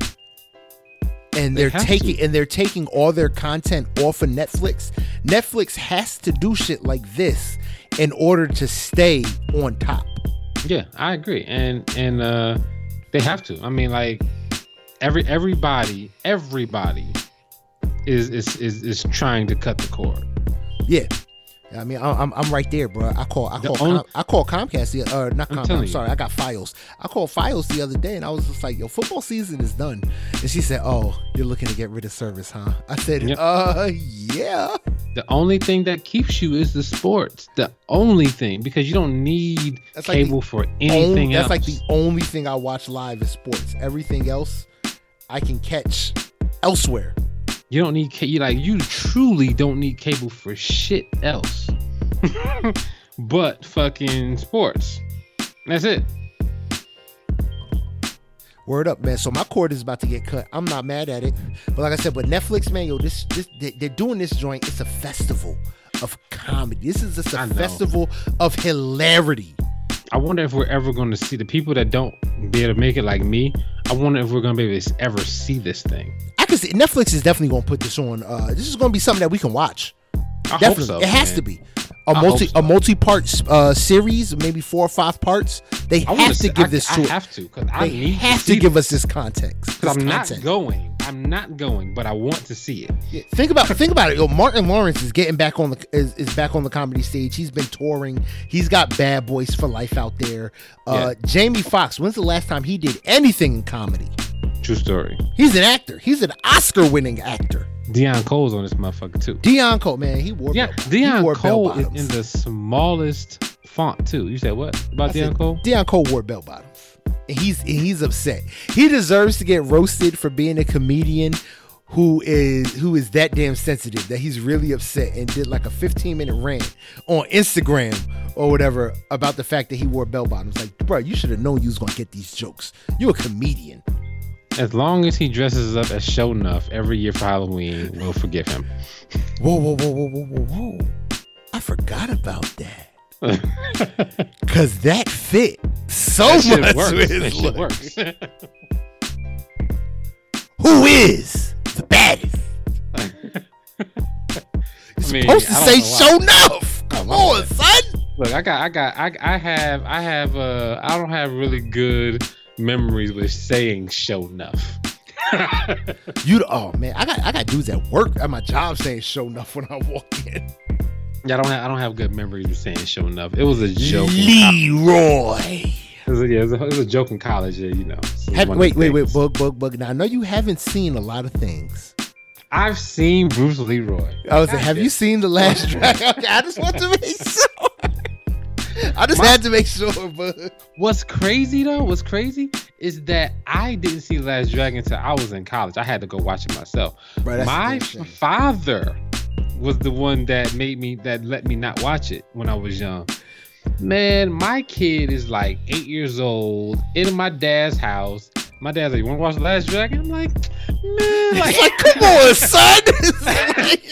And They they're have taking to. and they're taking all their content off of Netflix. Netflix has to do shit like this in order to stay on top. Yeah, I agree, and and uh they have to. I mean, like every everybody everybody is is is, is trying to cut the cord. Yeah. I mean, I- I'm I'm right there, bro. I call I call only- Com- I call Comcast the uh not I'm Comcast. I'm sorry, I got Files. I called Files the other day, and I was just like, "Yo, football season is done," and she said, "Oh, you're looking to get rid of service, huh?" I said, Yep. "Uh, yeah." The only thing that keeps you is the sports. The only thing because you don't need That's like cable for anything Only- else. that's like the only thing I watch live is sports. Everything else, I can catch elsewhere. You don't need you like you truly don't need cable for shit else. *laughs* but fucking sports. That's it. Word up, man. So my cord is about to get cut. I'm not mad at it, but like I said, but Netflix, man, yo, this this they- they're doing this joint. It's a festival of comedy. This is just a festival of hilarity. I wonder if we're ever going to see the people that don't be able to make it like me. I wonder if we're going to be able to ever see this thing. I can see Netflix is definitely going to put this on. Uh, this is going to be something that we can watch. I Definitely, so. it has man. to be a I multi so. a multi part uh, series, maybe four or five parts. They I have to give I, this I to. have to because I need have to, to give this. us this context. this 'Cause I'm not going. I'm not going, but I want to see it. Yeah, think about think about it. Yo, Martin Lawrence is getting back on the is, is back on the comedy stage. He's been touring. He's got Bad Boys for Life out there. Uh, Jamie Foxx. When's the last time he did anything in comedy? True story. He's an actor. He's an Oscar winning actor. Deon Cole's on this motherfucker too. Deon Cole, man, he wore Yeah, Dion wore Cole is in the smallest font too. You said what about I Dion said, Cole? Deon Cole wore bell bottoms. And he's and he's upset. He deserves to get roasted for being a comedian who is who is that damn sensitive that he's really upset and did like a 15 minute rant on Instagram or whatever about the fact that he wore bell bottoms. Like, bro, you should have known you was gonna get these jokes. You're a comedian. As long as he dresses up as Sho'nuff every year for Halloween, we'll forgive him. Whoa, whoa, whoa, whoa, whoa, whoa, whoa. I forgot about that. *laughs* Cause that fit so that much works. with his look. works. *laughs* Who is the baddest? *laughs* You're I mean, supposed to say Sho'nuff. Come on, son. Look, I got, I got, I, I have, I have, uh, I don't have really good memories with saying Sho'nuff. *laughs* You oh man, I got I got dudes at work at my job saying Sho'nuff when I walk in. Yeah, I don't have, I don't have good memories of saying Sho'nuff. It was a joke. Leroy. It was a, yeah, it was a, it was a joke in college. Yeah, you know. Have- wait, wait, wait, bug, bug, bug. Now I know you haven't seen a lot of things. I've seen Bruce Leroy. I was like, have you seen the last *laughs* dragon? Okay, I just want to make sure. *laughs* *laughs* I just My- had to make sure, bug. What's crazy though? What's crazy is that I didn't see Last Dragon until I was in college. I had to go watch it myself. Bro, My the damn shame. father was the one that made me that let me not watch it when I was young. Man, my kid is like eight years old in my dad's house. My dad's like, "You want to watch The Last Dragon?" I'm like, "Man, like, It's like, come on, son. *laughs* *laughs* It's like,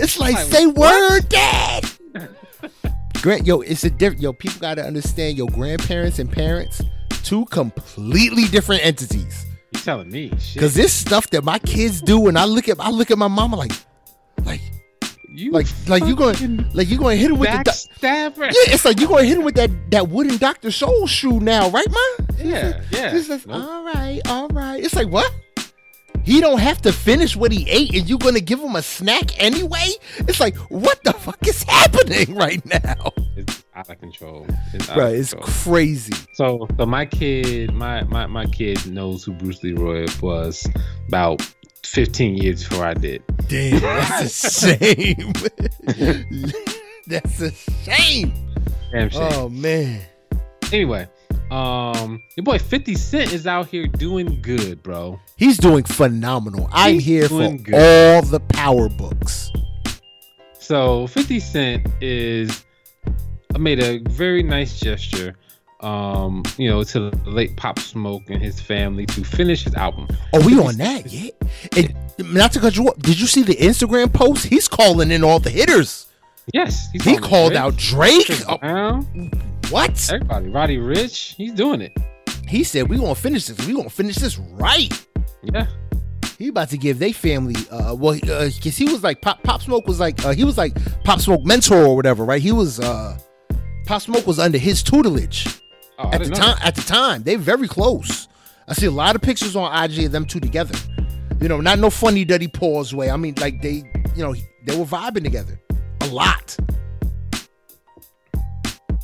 it's like, Like, say what? word, dad. Grant, yo, it's a different. Yo, people gotta understand. Your grandparents and parents, two completely different entities. you telling me shit? Cause this stuff that my kids do, and I look at, I look at my mama like, like, you like, like you going, like you going to hit him with the. do- yeah, it's like you going to hit him with that that wooden Doctor Scholl shoe now, right, ma? yeah, yeah. It's like, Nope. all right, all right. It's like what? He don't have to finish what he ate, and you're gonna give him a snack anyway. It's like, what the fuck is happening right now? It's out of control. It's out Right, of it's crazy. So, so my kid, my my my kid knows who Bruce Leroy was about 15 years before I did. Damn, that's a shame. *laughs* that's a shame. Damn shame. Oh man. Anyway, um, your boy 50 Cent is out here doing good, bro. He's doing phenomenal. I'm here for good. all the power books. So 50 Cent is made a very nice gesture, um, you know, to the late Pop Smoke and his family to finish his album. Oh, we on that, yeah. And not to cut you off, did you see the Instagram post? He's calling in all the hitters. Yes, He called Drake, out Drake. Oh, what? everybody, Roddy Ricch, he's doing it. He said we gonna finish this. We gonna finish this right. Yeah, He about to give they family. Uh, well, uh, cause he was like Pop Pop Smoke was like uh, he was like Pop Smoke mentor or whatever, right? He was uh, Pop Smoke was under his tutelage oh, at the time. At the time, they very close. I see a lot of pictures on IG of them two together. You know, not no funny dirty pause way. I mean, like they, you know, they were vibing together a lot.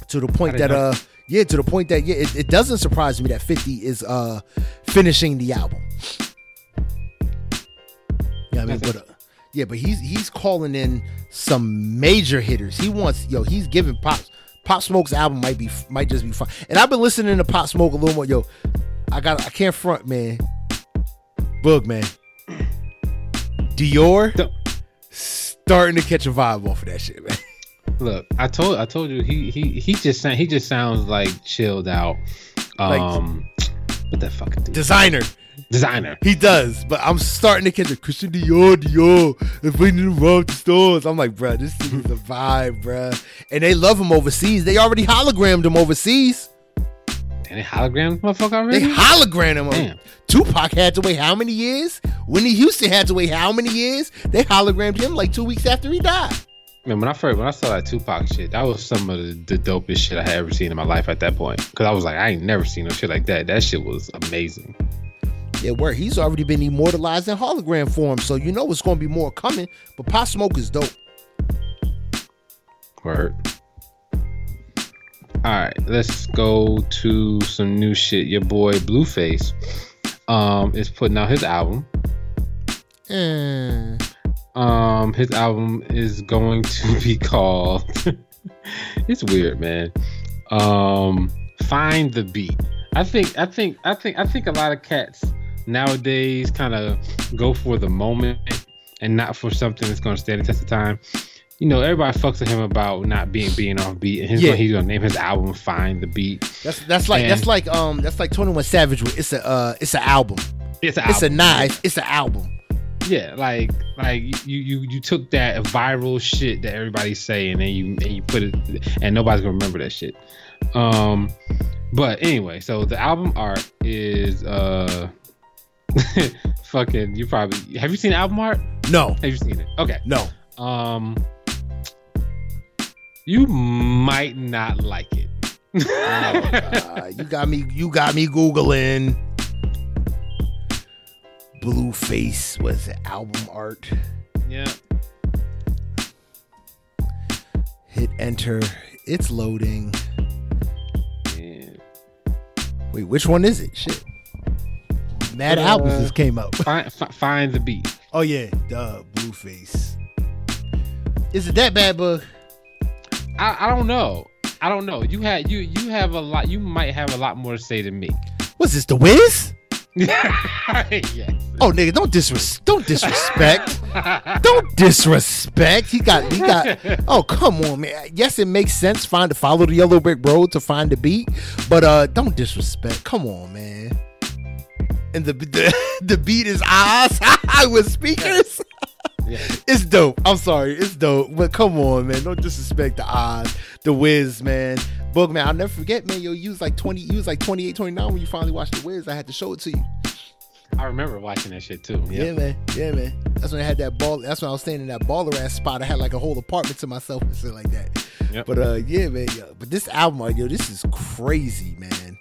To the point that know. uh, yeah, to the point that yeah, it, it doesn't surprise me that Fifty is uh finishing the album. Yeah, I mean, but uh, yeah, but he's he's calling in some major hitters. He wants yo, he's giving Pop Pop Smoke's album might be might just be fine. And I've been listening to Pop Smoke a little more. Yo, I got I can't front man. Boog man, Dior starting to catch a vibe off of that shit, man. Look, I told I told you he he he just he just sounds like chilled out. Like- Um, what that fucking dude? Designer, designer. he does, but I'm starting to catch a Christian Dior, Dior. They're bringing him around the stores. I'm like, bruh, this is a vibe, bruh. And they love him overseas. They already hologrammed him overseas. And they hologram motherfucker already. They hologrammed him. Damn. Tupac had to wait how many years? Whitney Houston had to wait how many years? They hologrammed him like two weeks after he died. Man, when I first when I saw that Tupac shit, that was some of the, the dopest shit I had ever seen in my life at that point. Cause I was like, I ain't never seen no shit like that. That shit was amazing. Yeah, where he's already been immortalized in hologram form, so you know it's gonna be more coming. But Pop Smoke is dope. Word. All right, let's go to some new shit. Your boy Blueface, um, is putting out his album. Eh. Um, his album is going to *laughs* be called. *laughs* it's weird, man. Um, find the beat. I think, I think, I think, I think a lot of cats nowadays kind of go for the moment and not for something that's going to stand the test of time. You know, everybody fucks with him about not being being off beat, and he's Yeah. gonna, he's gonna name his album "Find the Beat." That's that's like And- that's like um that's like Twenty One Savage. with- It's a uh it's an album. It's an It's a knife. It's an album. Yeah, like like you you you took that viral shit that everybody's saying and you and you put it and nobody's gonna remember that shit. Um, but anyway, so the album art is uh *laughs* fucking. You probably have you seen album art? No, Have you seen it? Okay. no. Um, you might not like it. Uh, you got me. You got me googling. Blueface was album art. yeah. Hit enter. It's loading. yeah. Wait, which one is it? Shit. Mad Uh, albums just came up. Find fi- find the beat. Oh yeah, duh, Blueface. Is it that bad, bug? I, I don't know. I don't know. You had you you have a lot. You might have a lot more to say than me. What's this? The Wiz? *laughs* Oh nigga, don't disres don't disrespect. *laughs* don't disrespect. He got he got *laughs* oh come on man. Yes, it makes sense. Find to follow the yellow brick road to find the beat. But uh don't disrespect. Come on, man. And the the, the beat is Oz with speakers. Yeah. *laughs* It's dope. I'm sorry, it's dope. But come on, man. Don't disrespect the odds, the Wiz, man. Book man, I'll never forget, man. Yo, you was like 20, you was like 28, 29 when you finally watched the Wiz. I had to show it to you. I remember watching that shit too. Yeah, man. Yeah, man. That's when I had that ball. That's when I was staying in that baller ass spot. I had like a whole apartment to myself and shit like that. Yep. But uh, yeah, man. Yeah. But this album, yo, this is crazy, man.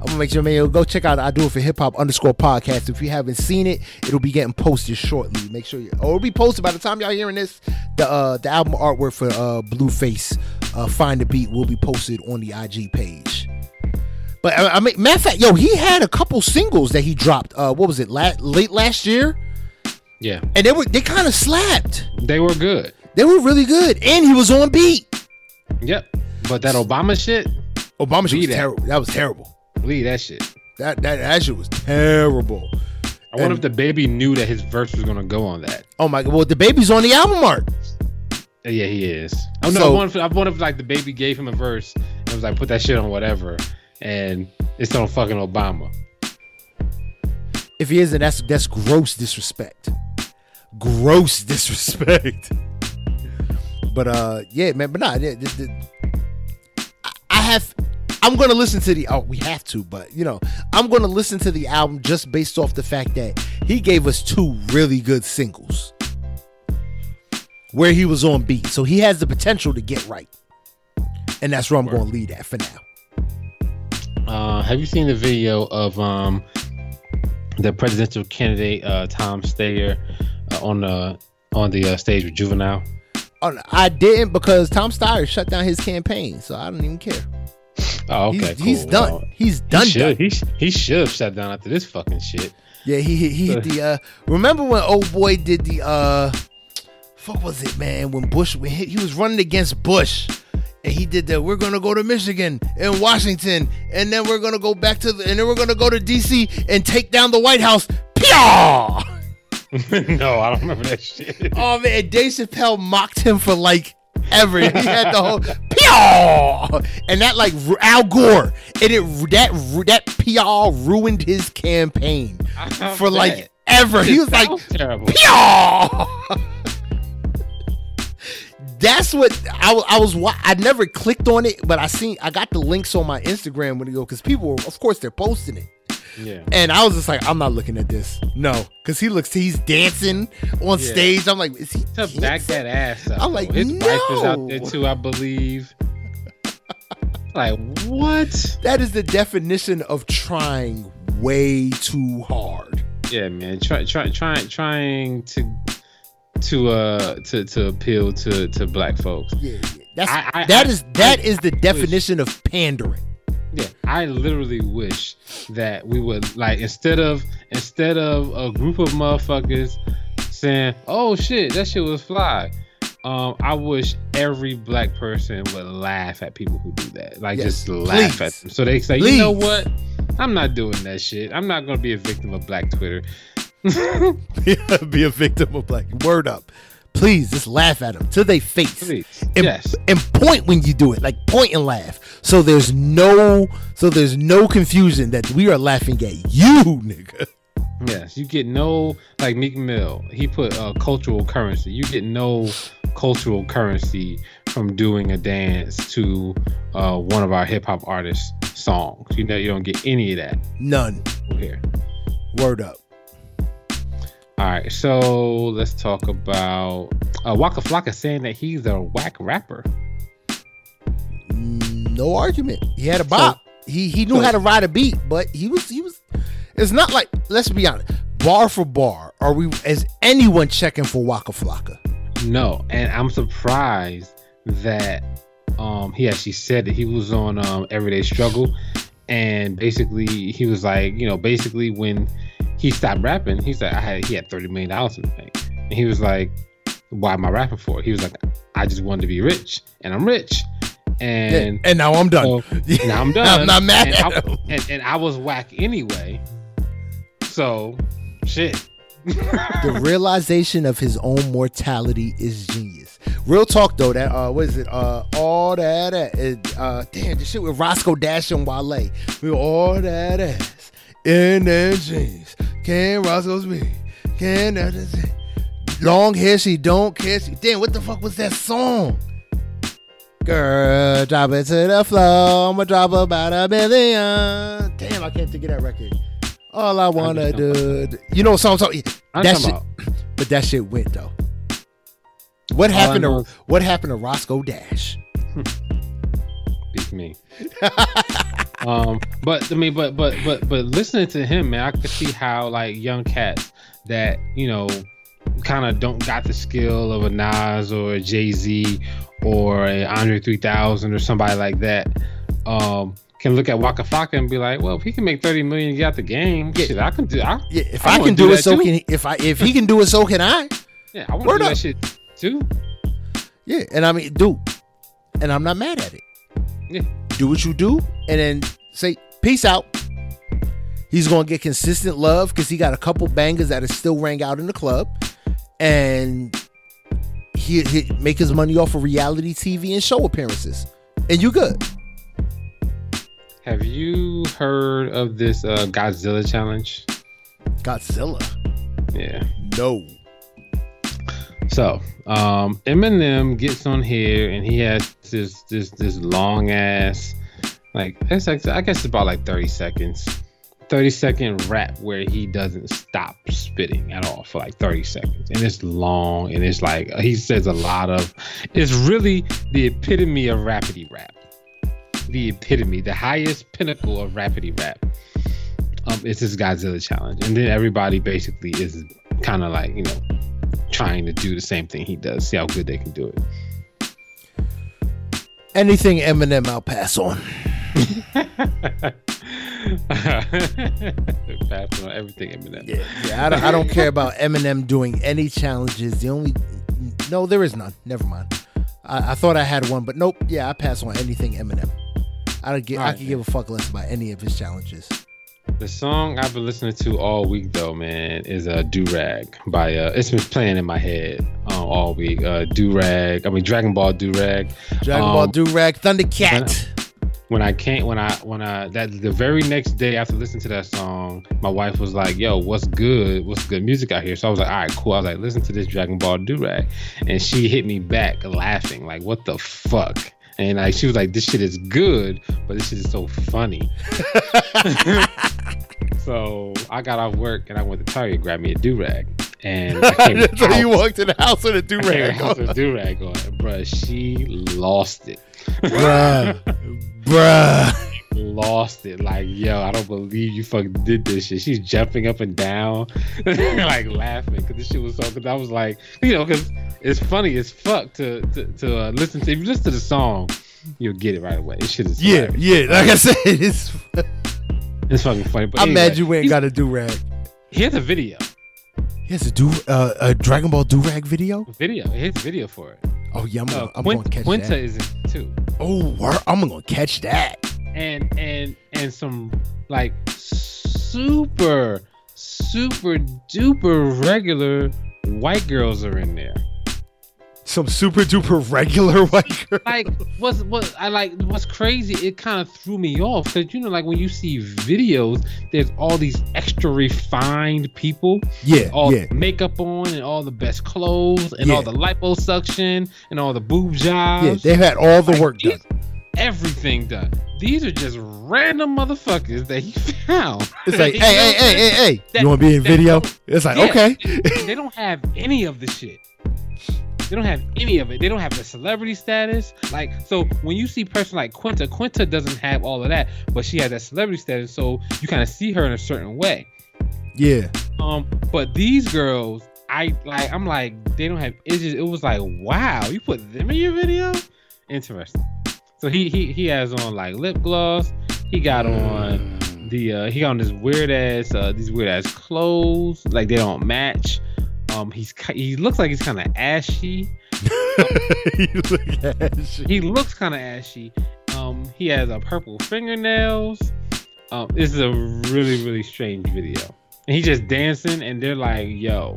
I'm gonna make sure, man, go check out I Do It for Hip Hop underscore podcast. If you haven't seen it, it'll be getting posted shortly. Make sure you, or it'll be posted by the time y'all hearing this. The uh, the album artwork for uh, Blueface, uh, Find the Beat, will be posted on the IG page. But uh, I mean, matter of fact, yo, he had a couple singles that he dropped. Uh, what was it? La- late last year, Yeah, and they were they kind of slapped. they were good. They were really good, and he was on beat. Yep. But that Obama shit, Obama shit was terrible. That was terrible. Leave that shit. That that that shit was terrible. I wonder And- if the baby knew that his verse was gonna go on that. Oh my god! Well, the baby's on the album art. Yeah, he is. Oh no, So- I wonder if, I wonder if like the baby gave him a verse and was like, put that shit on whatever, and it's on fucking Obama. If he isn't, that's that's gross disrespect. Gross *laughs* disrespect. But uh, yeah, man. But nah, the, the, the- I- I have. I'm gonna listen to the. Oh, we have to, but you know, I'm gonna listen to the album just based off the fact that he gave us two really good singles where he was on beat, so he has the potential to get right, and that's where I'm gonna lead at for now. Uh, have you seen the video of um the presidential candidate uh, Tom Steyer uh, on the on the uh, stage with Juvenile? Oh, I didn't because Tom Steyer shut down his campaign, so I don't even care. Oh, okay, he's, cool. he's done. Well, he's he done. should done. he, he should have shut down after this fucking shit. Yeah, he he, he hit *laughs* the. uh Remember when old boy did the. uh Fuck was it, man? When Bush when he, he was running against Bush, and he did that. We're gonna go to Michigan and Washington, and then we're gonna go back to the, and then we're gonna go to D.C. and take down the White House. Pyaw! *laughs* no, I don't remember that shit. Oh man, Dave Chappelle mocked him for like ever. He had the whole Pyaw! and that like Al Gore, and it that that Pyaw ruined his campaign for like bet. ever. He was like terrible. That's what I, I was. I never clicked on it, but I seen. I got the links on my Instagram when you go because people, were, of course, they're posting it. Yeah. And I was just like, I'm not looking at this. No, because he looks, he's dancing on Yeah. stage. I'm like, is he To back that ass up. I'm like, his wife is out there too, I believe. *laughs* like what? That is the definition of trying way too hard. Yeah, man. Try, try, try, trying to to uh to to appeal to to black folks. Yeah, yeah. That's I- I- that I- is that is the definition of pandering. Yeah, I literally wish that we would like instead of instead of a group of motherfuckers saying, "Oh shit, that shit was fly." Um, I wish every black person would laugh at people who do that. Like Yes, just laugh please. at them. So they say, "You know what? I'm not doing that shit. I'm not gonna be a victim of black Twitter." *laughs* *laughs* Be a victim of black. Word up. Please just laugh at them to their face. Please. And, yes. and point when you do it, like point and laugh. So there's no, so there's no confusion that we are laughing at you, nigga. Yes, you get no like Meek Mill. He put uh, cultural currency. You get no cultural currency from doing a dance to uh, one of our hip hop artists' songs. You know, you don't get any of that None. here. Word up. All right, so let's talk about uh, Waka Flocka saying that he's a whack rapper. No argument. He had a bop. he he knew how to ride a beat, but he was he was. It's not like let's be honest. Bar for bar, are we? Is anyone checking for Waka Flocka? No, and I'm surprised that um he actually said that he was on um Everyday Struggle and basically he was like, you know, basically when he stopped rapping, He said I had he had 30 million dollars in the bank. And he was like, Why am I rapping for? He was like, I just wanted to be rich and I'm rich. And and now I'm done. so, *laughs* now I'm done. I'm not mad and at I, him. and, and I was whack anyway. So shit. the *laughs* realization of his own mortality is genius. Real talk though, that uh, what is it? Uh, all that, that uh, damn, the shit with Roscoe Dash and Wale. We all that ass in their jeans. Can Roscoe's be? Can that is it? Long hair, she don't care. She, damn, what the fuck was that song? Girl, drop it to the floor. I'ma drop about a million. Damn, I can't think of that record. All I wanna do, you know what song I'm talking? That shit- about But that shit went though. What All happened to what happened to Roscoe Dash? *laughs* beat me. *laughs* Um, but I mean, but but but but listening to him, man, I could see how like young cats that you know kind of don't got the skill of a Nas or a Jay Z or a Andre 3000 or somebody like that. Um, can look at Waka Flocka and be like, well, if he can make 30 million, get out the game, Yeah. shit, I can do. I, Yeah, if I I, can do do, it, so too. can he, if I if he can do it, so can I. *laughs* yeah, I want to do that shit too. Yeah, and I mean, dude, and I'm not mad at it. Yeah. Do what you do, and then say peace out. He's gonna get consistent love because he got a couple bangers that are still rang out in the club, and he, he make his money off of reality TV and show appearances, and you good. Have you heard of this uh, Godzilla challenge? Godzilla, Yeah. no. So, um, Eminem gets on here and he has this this this long ass, like it's like I guess it's about like thirty seconds, thirty second rap where he doesn't stop spitting at all for like thirty seconds, and it's long and it's like he says a lot of, it's really the epitome of rapidy rap, the epitome, the highest pinnacle of rapidy rap. Um, it's this Godzilla challenge, and then everybody basically is kind of like you know trying to do the same thing he does. See how good they can do it. Anything Eminem, I'll pass on. *laughs* Passing on everything Eminem. Yeah, yeah. I don't, I don't care about Eminem doing any challenges. The only no, there is none. Never mind. I, I thought I had one, but nope. Yeah, I pass on anything Eminem. I don't give. I Alright, could give a fuck less about any of his challenges. The song I've been listening to all week though, man, is a uh, Do Rag by uh it's been playing in my head uh, all week. Uh Do Rag, I mean Dragon Ball Do Rag. Dragon Um, Ball Durag, Thundercat. When I can't when I when I that the very next day after listening to that song, my wife was like, Yo, what's good? What's good music out here? So I was like, All right, cool. I was like, listen to this Dragon Ball Do Rag. And she hit me back laughing, like, what the fuck? And like she was like, This shit is good, but this shit is so funny. *laughs* so I got off work and I went to Target, grabbed me a do rag, and I *laughs* came so you walked in the house with a I came durag out with a do rag on, bruh. She lost it, bruh, bruh. Lost it. Like, yo, I don't believe you fucking did this shit. She's jumping up and down, *laughs* like laughing because this shit was so. Because I was like, you know, because it's funny as fuck to to, to uh, listen to. If you listen to the song, you'll get it right away. This shit is Yeah, hilarious. yeah. Like I said, *laughs* it's. it's fucking funny. But I'm anyway, mad you ain't got a durag. He has a video. He has a do uh, a Dragon Ball do rag video. Video. He has a video for it. Oh yeah, I'm, Uh, gonna, I'm Quin- gonna catch Quinta that. is in too, Oh, I'm gonna catch that. And and and some like super super duper regular white girls are in there. Some super duper regular *laughs* white girls. Like what's what I like what's crazy? It kind of threw me off because you know like when you see videos, there's all these extra refined people, Yeah, all yeah. the makeup on and all the best clothes and Yeah. all the liposuction and all the boob jobs. Yeah, they had all the Like, work done. Everything done. These are just random motherfuckers that he *laughs* found. It's like, hey, hey, hey, hey, hey, That- you want to be in video? It's like, Yeah. okay. they don't have any of the shit. They don't have any of it. They don't have the celebrity status. Like, so when you see person like Quinta, Quinta doesn't have all of that, but she has that celebrity status. So you kind of see her in a certain way. Yeah, Um, but these girls, I like. I'm like, they don't have. It's just, it was like, wow, you put them in your video. Interesting. So he he he has on like lip gloss. He got on the uh he got on this weird ass uh these weird ass clothes like they don't match. Um, he's he looks like he's kind of ashy. *laughs* you look at shit. He looks kind of ashy. Um, he has a purple fingernails. Um, this is a really really strange video, and he's just dancing, and they're like, "Yo,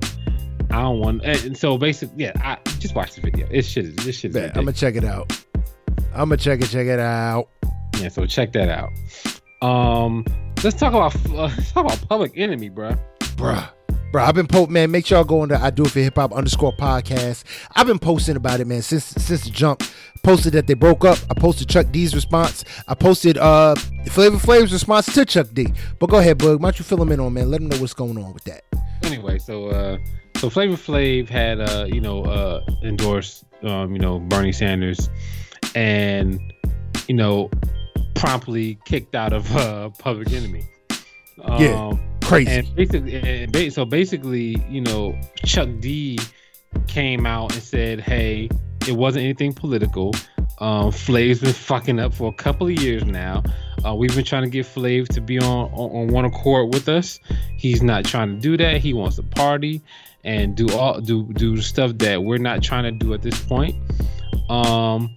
I don't want." And and so basically, yeah, I just watch the video. It's shit. This shit is I'm gonna check it out. I'm gonna check it, check it out. Yeah, so check that out. Um, let's talk about uh, *laughs* let's talk about Public Enemy, bruh. Bruh. Bruh, I've been po man, make sure y'all go on to I Do It for Hip Hop underscore podcast. I've been posting about it, man, since since the jump. Posted that they broke up. I posted Chuck D's response. I posted uh Flavor Flav's response to Chuck D. But go ahead, Bug. Why don't you fill them in on man? Let them know what's going on with that. anyway, so uh so Flavor Flav had uh you know uh endorsed um you know Bernie Sanders and you know promptly kicked out of uh, Public Enemy. Um, Yeah. Crazy. and basically, and ba- so basically, you know, Chuck D came out and said, "Hey, it wasn't anything political. Um, Flav's been fucking up for a couple of years now. Uh, we've been trying to get Flav to be on, on on one accord with us. He's not trying to do that. He wants to party and do all do do stuff that we're not trying to do at this point. Um,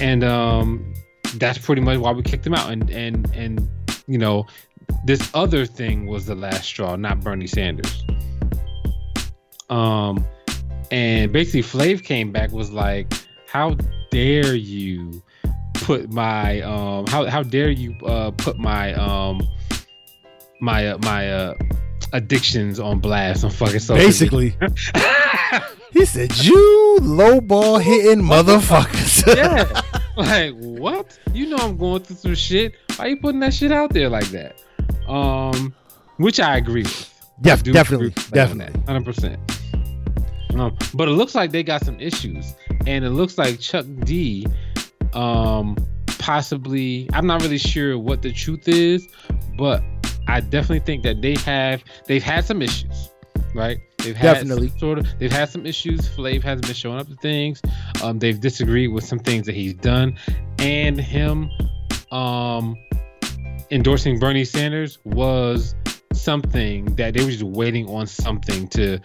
and um, that's pretty much why we kicked him out. And and and you know, this other thing was the last straw, not Bernie Sanders. Um, and basically, Flav came back was like, "How dare you put my um how how dare you uh put my um my uh, my uh addictions on blast on fucking social Basically, media." *laughs* *laughs* he said, "You low ball hitting motherfuckers." *laughs* yeah. *laughs* Like what? You know I'm going through some shit. Why you putting that shit out there like that? Um, which I agree with. Def- I definitely, agree with Flav on definitely. hundred percent. Um, but it looks like they got some issues, and it looks like Chuck D, um, possibly. I'm not really sure what the truth is, but I definitely think that they have they've had some issues, right? They've had Definitely. some sort of they've had some issues. Flav hasn't been showing up to things. Um, they've disagreed with some things that he's done, and him, um, endorsing Bernie Sanders was something that they were just waiting on something to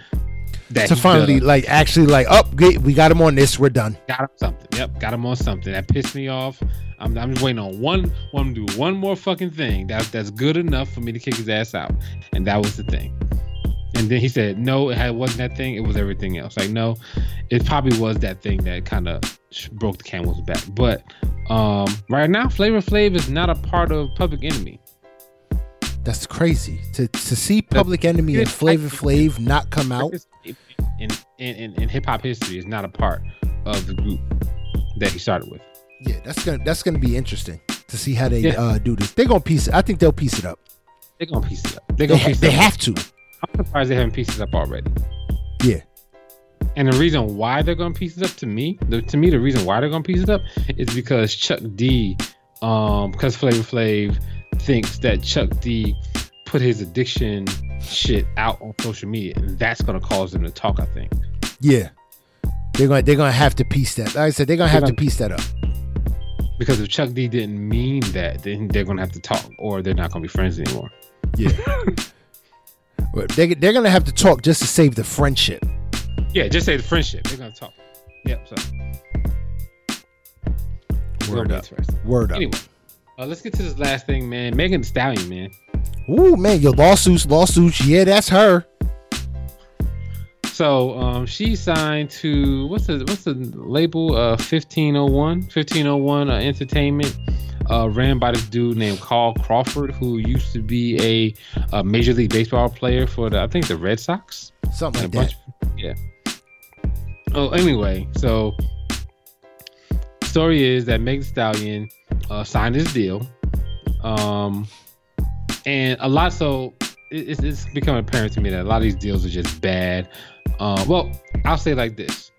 that to finally, does. like, actually, like, up, we got him on this. We're done. got him something. Yep, got him on something that pissed me off. I'm, I'm just waiting on one one to do one more fucking thing that that's good enough for me to kick his ass out, and that was the thing. And then he said, "No, it had, wasn't that thing. It was everything else." Like, no, it probably was that thing that kind of broke the camel's back. But um, right now, Flavor Flav is not a part of Public Enemy. That's crazy to to see Public Enemy and Flavor Flav not come out. in in, in, in hip hop history is not a part of the group that he started with. Yeah, that's gonna that's gonna be interesting to see how they Yeah. uh, do this. They're gonna piece it. I think they'll piece it up. They're gonna piece it up. They're gonna ha- piece they up. have to. I'm surprised they haven't pieced it up already. Yeah. And the reason why they're gonna piece it up to me, the, to me, the reason why they're gonna piece it up is because Chuck D, um, because Flavor Flav thinks that Chuck D put his addiction shit out on social media, and that's gonna cause them to talk. I think. Yeah. They're gonna they're gonna have to piece that. Like I said, they're gonna have to gonna- piece that up. Because if Chuck D didn't mean that, then they're gonna have to talk, or they're not gonna be friends anymore. Yeah. *laughs* They they're gonna have to talk just to save the friendship. Yeah, just say the friendship. They're gonna talk. Yep. So. Word up. Word up. Anyway, uh, let's get to this last thing, man. Megan Thee Stallion, man. Ooh man, your lawsuits, lawsuits. Yeah, that's her. So um, she signed to what's the what's the label? Uh, fifteen oh one. Fifteen oh one uh, Entertainment. Uh, ran by this dude named Carl Crawford, who used to be a, a Major League Baseball player for the I think the Red Sox. Something like that. bunch. Yeah. Oh, anyway, so story is that Meg Thee Stallion uh, signed this deal, um, and a lot. So it, it's, it's become apparent to me that a lot of these deals are just bad. Uh, well, I'll say like this.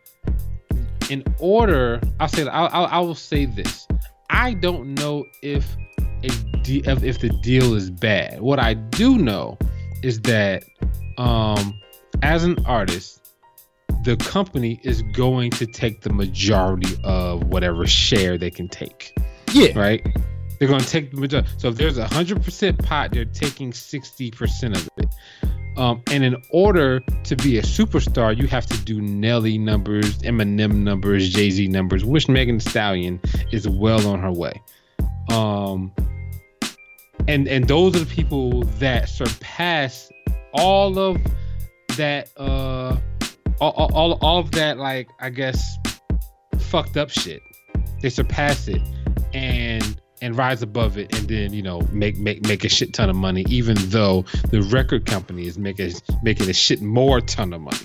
In order, I'll say I'll, I'll, I will say this. I don't know if a de- if, the deal is bad. What I do know is that um, as an artist, the company is going to take the majority of whatever share they can take, Yeah. right? They're going to take the majority. So if there's a hundred percent pot, they're taking sixty percent of it. Um, and in order to be a superstar, you have to do Nelly numbers, Eminem numbers, Jay Z numbers, which Megan Stallion is well on her way. Um, and and those are the people that surpass all of that uh all, all all of that like i guess fucked up shit they surpass it and and rise above it and then you know make make make a shit ton of money even though the record company is making making a shit more ton of money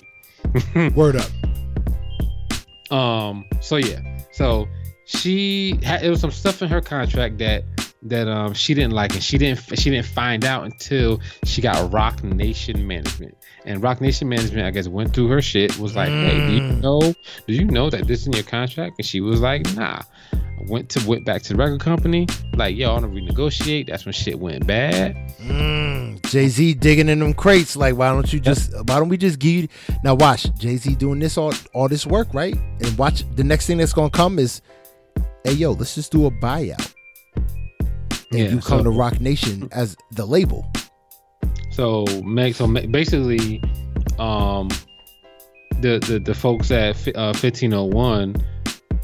*laughs* Word up. um. So yeah. So she had it was some stuff in her contract that that um she didn't like, and she didn't she didn't find out until she got Roc Nation Management. And Roc Nation Management, I guess, went through her shit. Was like, hey, do you Mm. know? Do you know that this is in your contract? And she was like, nah. went to went back to the record company, like yo, I want to renegotiate. That's when shit went bad. Mm, Jay Z digging in them crates. Like, why don't you just? Why don't we just give you? Now watch Jay Z doing this all all this work, right? And watch the next thing that's gonna come is, hey yo, let's just do a buyout. And Yeah, you come so- to Roc Nation as the label. So Meg, so basically, um, the the the folks at uh, fifteen oh one,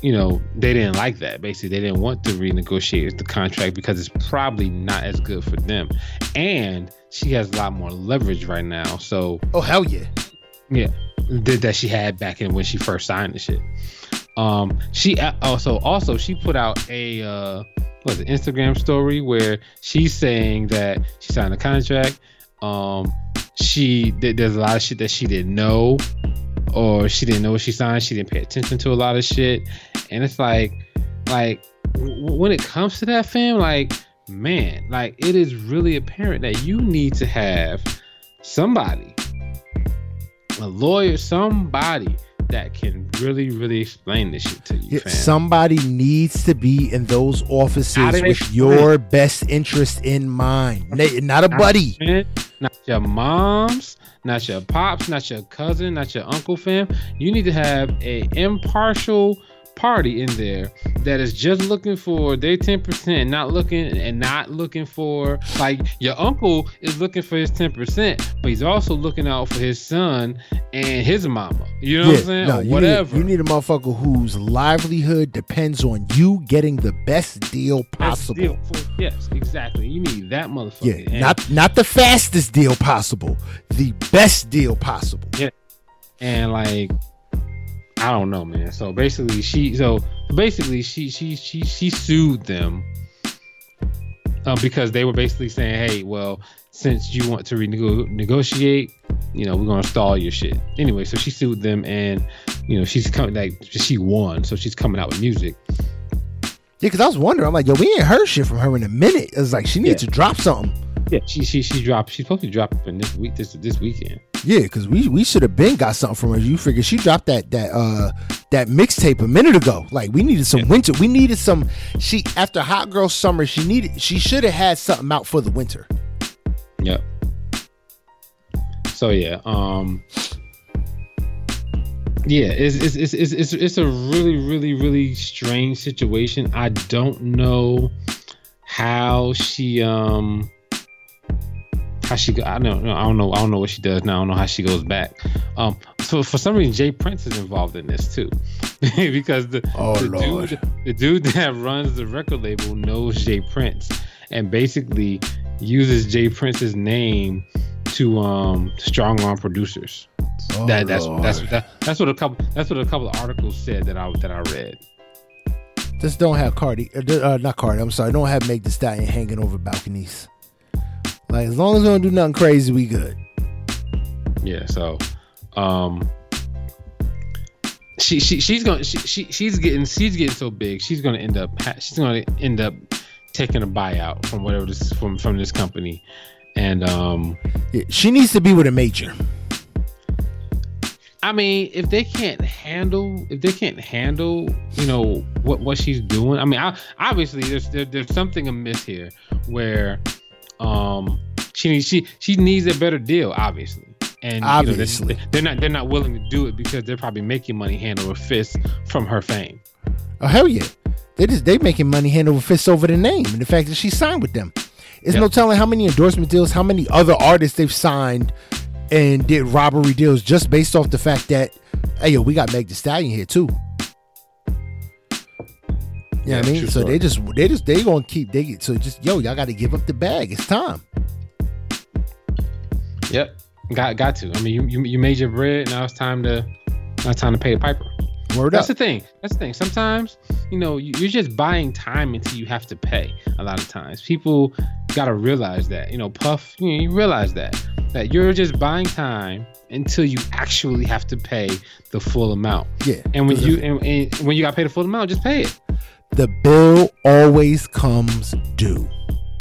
you know, they didn't like that. Basically, they didn't want to renegotiate the contract because it's probably not as good for them, and she has a lot more leverage right now. So Oh hell yeah! yeah, that that she had back in when she first signed the shit. Um, she also also she put out a uh, was it, Instagram story where she's saying that she signed a contract. Um, she there's a lot of shit that she didn't know, or she didn't know what she signed. She didn't pay attention to a lot of shit, and it's like, like when it comes to that, fam, like man, like it is really apparent that you need to have somebody a lawyer, somebody that can really, really explain this shit to you, fam. Somebody needs to be in those offices How do they with your best interest in mind. Not a buddy. Not your moms, not your pops, not your cousin, not your uncle, fam. You need to have a impartial party in there that is just looking for their 10%, not looking and not looking for like your uncle is looking for his 10%, but he's also looking out for his son and his mama. You know what I'm saying? no, you whatever. Need, you need a motherfucker whose livelihood depends on you getting the best deal possible. deal for- yes, exactly. You need that motherfucker. Yeah, And- not not the fastest deal possible, the best deal possible. Yeah. And like I don't know, man. So basically, she so basically she she she she sued them uh, because they were basically saying, hey, well, since you want to renego- you know, we're gonna stall your shit. Anyway, so she sued them, and you know, she's coming like she won, so she's coming out with music. Yeah, because I was wondering, I'm like, yo, we ain't heard shit from her in a minute. It's like she needs Yeah. to drop something. Yeah, she she she dropped. She's supposed to drop in this week, this this weekend. Yeah, because we we should have been got something from her. You figure she dropped that that uh that mixtape a minute ago. Like we needed some winter. We needed some. She after Hot Girl Summer, she needed. She should have had something out for the winter. Yep. So yeah, um yeah, it's it's it's it's it's, it's a really really really strange situation. I don't know how she um how she I don't know I don't know I don't know what she does now. I don't know how she goes back. Um so for some reason J. Prince is involved in this too. *laughs* because the Oh, the dude the dude *laughs* that runs the record label knows J. Prince and basically uses J. Prince's name to um strong arm producers. Oh, that that's Lord. that's that, that's what a couple that's what a couple of articles said that I that I read. Just don't have Cardi, uh, uh, not Cardi. I'm sorry. Don't have Meg Thee Stallion hanging over balconies. Like as long as we don't do nothing crazy, we good. Yeah, so um she she she's going she, she she's getting she's getting so big. She's going to end up she's going to end up taking a buyout from whatever this from from this company. And um Yeah, she needs to be with a major. I mean, if they can't handle, if they can't handle, you know, what what she's doing. I mean, I, obviously there's there, there's something amiss here where, um, she needs she she needs a better deal, obviously, and you know, Obviously. they're, they're not they're not willing to do it because they're probably making money hand over fist from her fame. Oh hell yeah! They just they making money hand over fist over the name and the fact that she signed with them. It's Yeah. no telling how many endorsement deals, how many other artists they've signed and did robbery deals just based off the fact that hey yo, we got Meg Thee Stallion here too. You know Yeah, what I mean? So story. they just they just they gonna keep digging. so just yo, y'all gotta give up the bag. It's time. Yep, got got to. I mean, you you, you made your bread. Now it's time to now it's time to pay the piper. Word That's up. the thing. That's the thing. Sometimes, you know, you- you're just buying time until you have to pay. A lot of times, people gotta realize that. You know, Puff, you, know, you realize that that you're just buying time until you actually have to pay the full amount. Yeah. And when you and, and when you got paid the full amount, just pay it. The bill always comes due.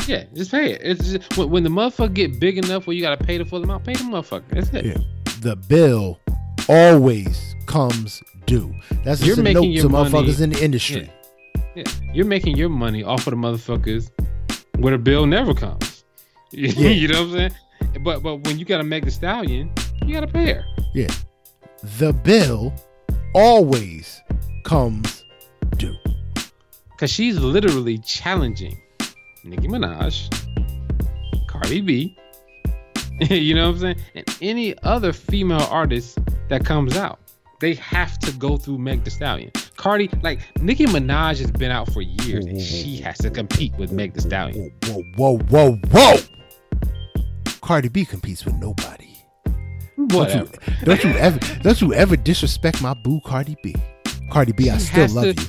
Yeah, just pay it. It's just, when, when the motherfucker get big enough where you got to pay the full amount, pay the motherfucker. That's it. Yeah. The bill always comes due. That's You're making note your to money- motherfuckers in the industry. Yeah, you're making your money off of the motherfuckers where the bill never comes. *laughs* Yeah. you know what I'm saying? But but when you gotta make the stallion, you gotta pay her. Yeah. The bill always comes due. Cause she's literally challenging Nicki Minaj, Cardi B, *laughs* you know what I'm saying? And any other female artist that comes out. They have to go through Meg Thee Stallion. Cardi, like Nicki Minaj has been out for years and she has to compete with Meg Thee Stallion. Whoa, whoa, whoa, whoa. Cardi B competes with nobody. Don't you, *laughs* don't you ever don't you ever disrespect my boo Cardi B. Cardi B, I She still love to- you.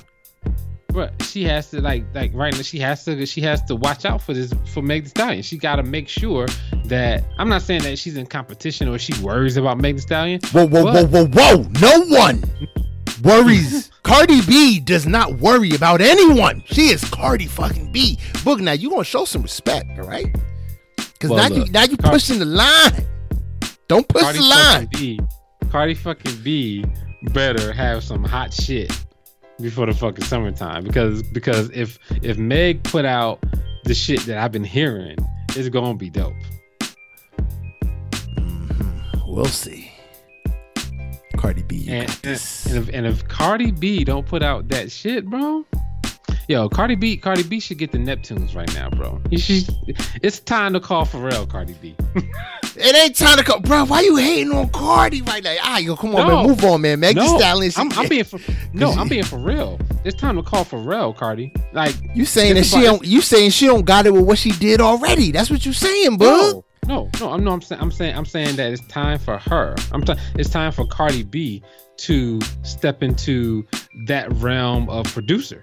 But she has to like like right now she has to she has to watch out for this for Meg Thee Stallion. She got to make sure that I'm not saying that she's in competition or she worries about Meg Thee Stallion. Whoa, whoa, whoa, whoa, whoa. No one worries. *laughs* Cardi B does not worry about anyone. She is Cardi fucking B. Boog, now you gonna show some respect, all right? Because Well, now you now you pushing the line. Don't push Cardi the line. fucking B, Cardi fucking B better have some hot shit before the fucking summertime because because if if Meg put out the shit that I've been hearing, it's gonna be dope. Mhm. We'll see. Cardi B, And, and if and if Cardi B don't put out that shit, bro. Yo, Cardi B, Cardi B should get the Neptunes right now, bro. Should, it's time to call Pharrell, Cardi B. *laughs* It ain't time to go, bro. Why you hating on Cardi right now? Ah, yo, come on, No. man, move on, man. Meg no, Stallion. I'm, I'm being for, no, I'm being for real. It's time to call Pharrell, Cardi. Like you saying that she don't? You saying she don't got it with what she did already? That's what you saying, bro. No, no, no. I'm no. I'm saying. I'm saying. I'm saying that it's time for her. I'm. T- it's time for Cardi B to step into that realm of producer.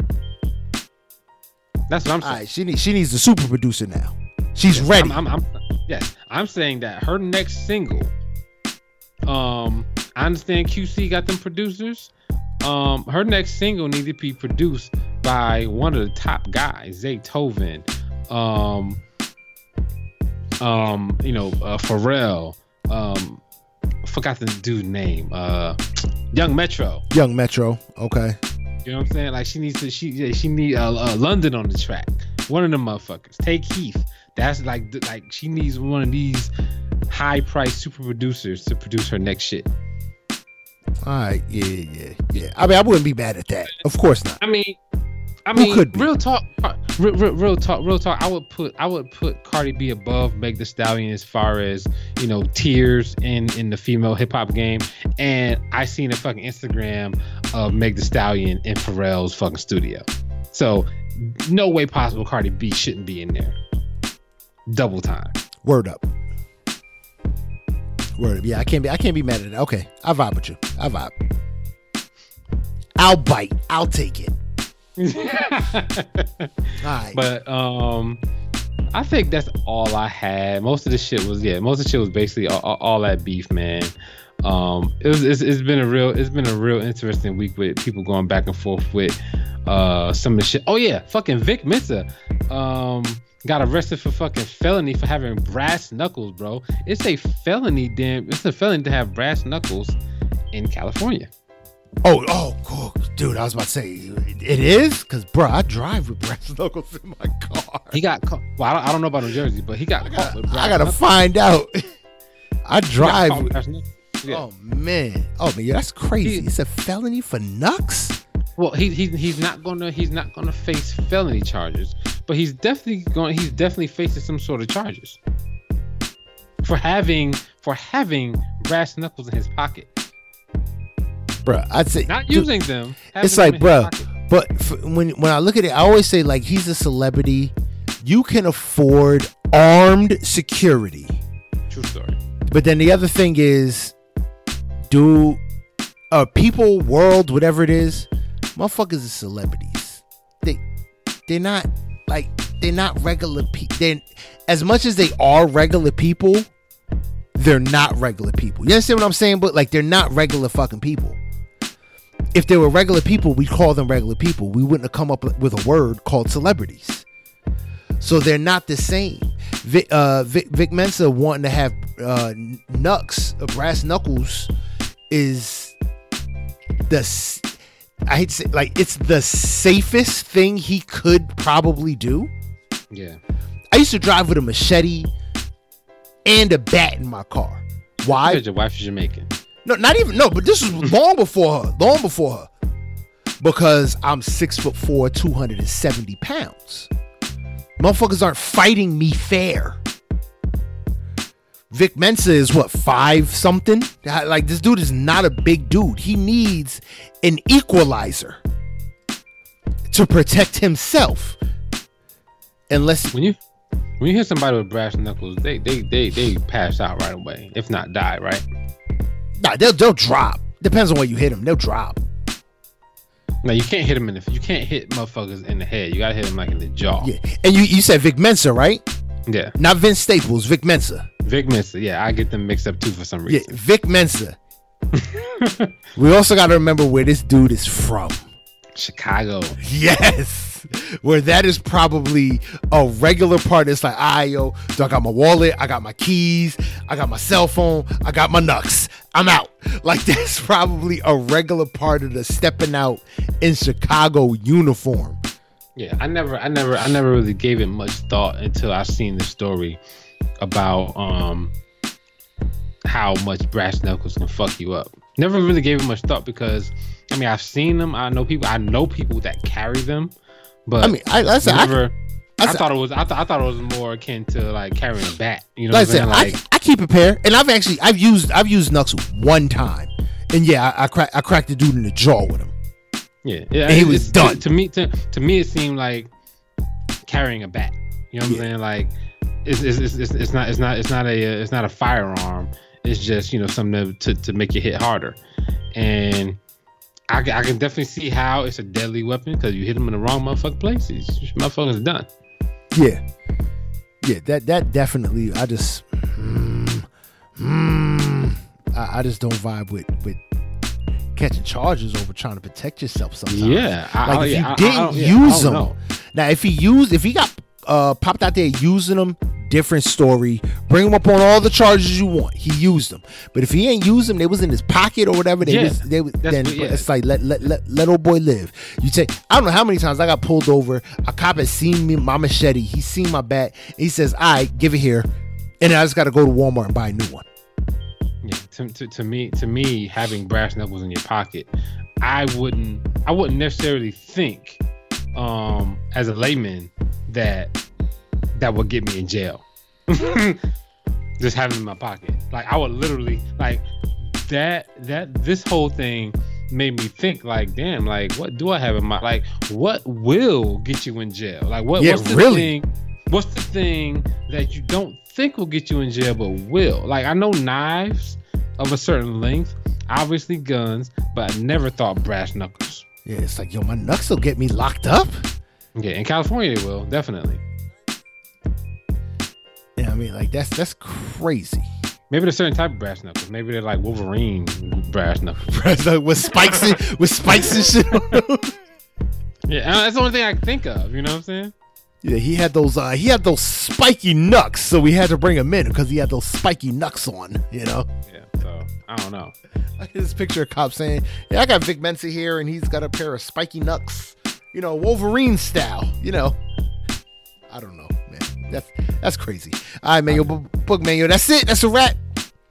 That's what I'm saying. right, she needs she needs a super producer now. She's ready. I'm, I'm, I'm. Yes, I'm saying that her next single. Um, I understand QC got them producers. Um, her next single needs to be produced by one of the top guys, Zaytoven. Um, um, you know, uh, Pharrell. Um, forgot the dude's name. Uh, Young Metro. Young Metro. Okay. You know what I'm saying? Like she needs to. She yeah, she need uh, uh, London on the track. One of them motherfuckers. Tay Keith. That's like like she needs one of these high price super producers to produce her next shit. All right. Yeah, yeah, yeah. I mean, I wouldn't be mad at that. Of course not. I mean, I mean, real talk, uh, real, real, real talk, real talk. I would put I would put Cardi B above Meg Thee Stallion as far as you know tiers in in the female hip hop game. And I seen a fucking Instagram of Meg Thee Stallion in Pharrell's fucking studio. So no way possible Cardi B shouldn't be in there. Double time. Word up. Word up. Yeah, I can't be. I can't be mad at that. Okay, I vibe with you. I vibe. I'll bite. I'll take it. Right. But um, I think that's all I had. Most of the shit was yeah. Most of the shit was basically all, all, all that beef, man. Um, it was it's, it's been a real it's been a real interesting week with people going back and forth with uh some of the shit. Oh yeah, fucking Vic Mensa um got arrested for fucking felony for having brass knuckles, bro. It's a felony, damn. It's a felony to have brass knuckles in California. Oh, oh, cool. dude. I was about to say it is because, bro, I drive with brass *laughs* knuckles in my car. He got caught. Well, I don't, I don't know about New Jersey, but he got caught with brass I gotta knuckles. find out. *laughs* I drive. with with- brass knuckles. Oh, yeah. Oh man. Oh man, yeah, that's crazy. He- it's a felony for Nux. Well, he, he he's not gonna he's not gonna face felony charges, but he's definitely going he's definitely facing some sort of charges for having for having brass knuckles in his pocket, Bruh, I'd say not dude, using them. It's like, bruh. But f- when when I look at it, I always say like he's a celebrity. You can afford armed security. True story. But then the other thing is, do uh people, world, whatever it is, motherfuckers are celebrities. They they're not like they're not regular people. They as much as they are regular people, they're not regular people. You understand what I'm saying? But like they're not regular fucking people. If they were regular people, we'd call them regular people. We wouldn't have come up with a word called celebrities. So they're not the same. Vic, uh, Vic, Vic Mensa wanting to have uh, knucks, uh, brass knuckles, is the I hate to say like it's the safest thing he could probably do. Yeah. I used to drive with a machete and a bat in my car. Why? Because your wife is Jamaican. No, not even no, but this was long before her. Long before her. Because I'm six foot four, 270 pounds. Motherfuckers aren't fighting me fair. Vic Mensa is what, five something? Like this dude is not a big dude. He needs an equalizer to protect himself. Unless When you when you hit somebody with brass knuckles, they they they they pass out right away, if not die, right? Nah, they'll they'll drop. Depends on where you hit them. They'll drop. Now you can't hit them in the you can't hit motherfuckers in the head. You gotta hit them like in the jaw. Yeah. And you, you said Vic Mensa, right? Yeah. Not Vince Staples, Vic Mensa. Vic Mensa. Yeah, I get them mixed up too for some reason. Yeah. Vic Mensa. *laughs* we also got to remember where this dude is from. Chicago. Yes, *laughs* where that is probably a regular part. It's like, ah, yo, so I got my wallet, I got my keys, I got my cell phone, I got my nuts. I'm out. *laughs* Like that's probably a regular part of the stepping out in Chicago uniform. Yeah, I never, I never, I never really gave it much thought until I seen the story about um how much brass knuckles can fuck you up. Never really gave it much thought because I mean I've seen them. I know people. I know people that carry them, but I mean, I, I said, I, never. I, I said- thought it was. I, th- I thought it was more akin to like carrying a bat. You know like I what I'm said. Like, I, I keep a pair, and I've actually I've used I've used Nux one time, and yeah, I, I cracked I cracked the dude in the jaw with him. yeah, yeah. and he was done. To me, to, to me, it seemed like carrying a bat. You know what Yeah. I'm saying? Like, it's, it's, it's, it's, not it's not it's not a it's not a firearm. It's just you know something to, to, to make you hit harder, and I, I can definitely see how it's a deadly weapon because you hit them in the wrong motherfucking places. Motherfuckers done. Yeah, yeah, that that definitely. I just, mm, mm, I, I just don't vibe with with catching charges over trying to protect yourself. Sometimes, Yeah, Like, I- if you I- I didn't yeah, I use them, know. now if he used, if he got uh popped out there using them, different story. Bring him up on all the charges you want. He used them, but if he ain't used them, they was in his pocket or whatever. They Yeah, was, they was, then yeah. it's like let let let let old boy live. You take. I don't know how many times I got pulled over. A cop had seen me my machete. He seen my bat. He says, "All right, give it here," and I just got to go to Walmart and buy a new one. Yeah, to, to, to me, to me, having brass knuckles in your pocket, I wouldn't, I wouldn't necessarily think, um, as a layman, that that would get me in jail. *laughs* Just having in my pocket, like I would literally, like that, that this whole thing made me think, like, damn, like what do I have in my, like, what will get you in jail? Like, what, Yeah, what's the really. thing? What's the thing that you don't think will get you in jail but will? Like I know knives of a certain length, obviously guns, but I never thought brass knuckles. Yeah, it's like yo, my nuts will get me locked up. Yeah, in California they will definitely. Yeah, I mean, like that's that's crazy. Maybe there's certain type of brass knuckles. Maybe they're like Wolverine brass knuckles. *laughs* with spikes and with spikes and shit. Yeah, uh, that's the only thing I can think of. You know what I'm saying? Yeah, he had those. uh He had those spiky knucks, so we had to bring him in because he had those spiky knucks on. You know. Yeah. So I don't know. *laughs* I this picture of cop saying, "Yeah, I got Vic Mensa here, and he's got a pair of spiky knucks, you know, Wolverine style. You know, I don't know, man. That's that's crazy. All right, man, yo, book man, yo, that's it. That's a wrap.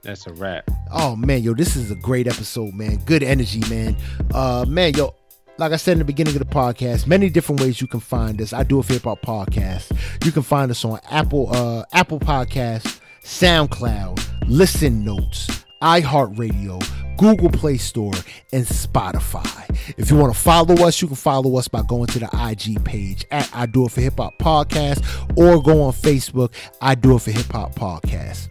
That's a wrap. Oh man, yo, this is a great episode, man. Good energy, man. Uh, man, yo. Like I said in the beginning of the podcast, many different ways you can find us. I do a for hip hop podcast. You can find us on Apple, uh, Apple Podcasts, SoundCloud, Listen Notes, iHeartRadio, Google Play Store, and Spotify. If you want to follow us, you can follow us by going to the IG page at I Do It for Hip Hop Podcast or go on Facebook, I Do It for Hip Hop Podcast.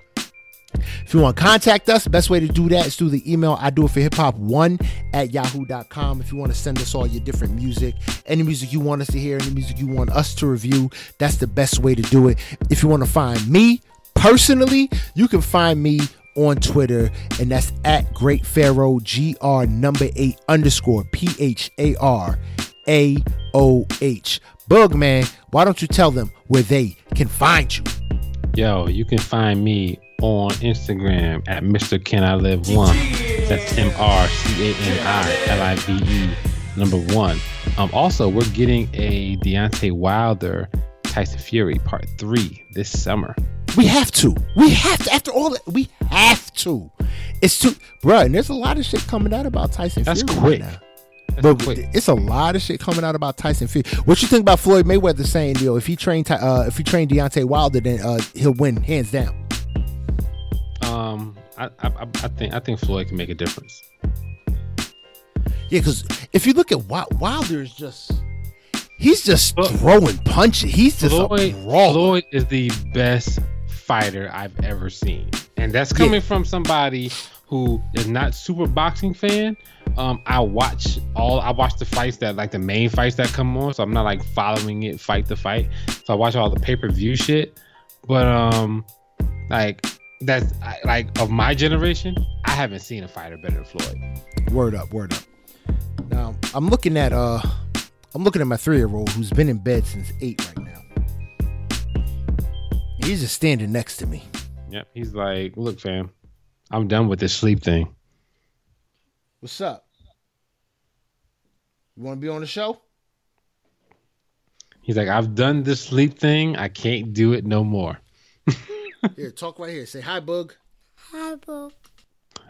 If you want to contact us, best way to do that is through the email I do it for hip hop one at yahoo.com. If you want to send us all your different music, any music you want us to hear, any music you want us to review, that's the best way to do it. If you want to find me personally, you can find me on Twitter, and that's at Great Pharaoh GR number eight underscore P H A R A O H. Bug man, why don't you tell them where they can find you? Yo, you can find me on Instagram at Mr. Can I Live One. That's M R C A N I L I V E number one. Um, also, we're getting a Deontay Wilder Tyson Fury part three this summer. We have to. We have to. After all that, we have to. It's too, bro. And there's a lot of shit coming out about Tyson That's Fury quick. right now. That's But quick. it's a lot of shit coming out about Tyson Fury. What you think about Floyd Mayweather saying, yo, if he trained, uh, if he trained Deontay Wilder, then uh, he'll win hands down. Um, I, I, I think I think Floyd can make a difference. Yeah, because if you look at Wi- Wilder, is just he's just throwing punches. He's just Floyd. Floyd is the best fighter I've ever seen, and that's Yeah. coming from somebody who is not super boxing fan. Um, I watch all. I watch the fights that like the main fights that come on, so I'm not like following it fight to fight. So I watch all the pay per view shit. But um, like that's like of my generation, I haven't seen a fighter better than Floyd. Word up, word up. Now I'm looking at uh, I'm looking at my three year old who's been in bed since eight right now. He's just standing next to me. Yep, he's like, look, fam, I'm done with this sleep thing. What's up? You want to be on the show? He's like, I've done this sleep thing. I can't do it no more. *laughs* Here, talk right here. Say hi, Bug. Hi, Bug.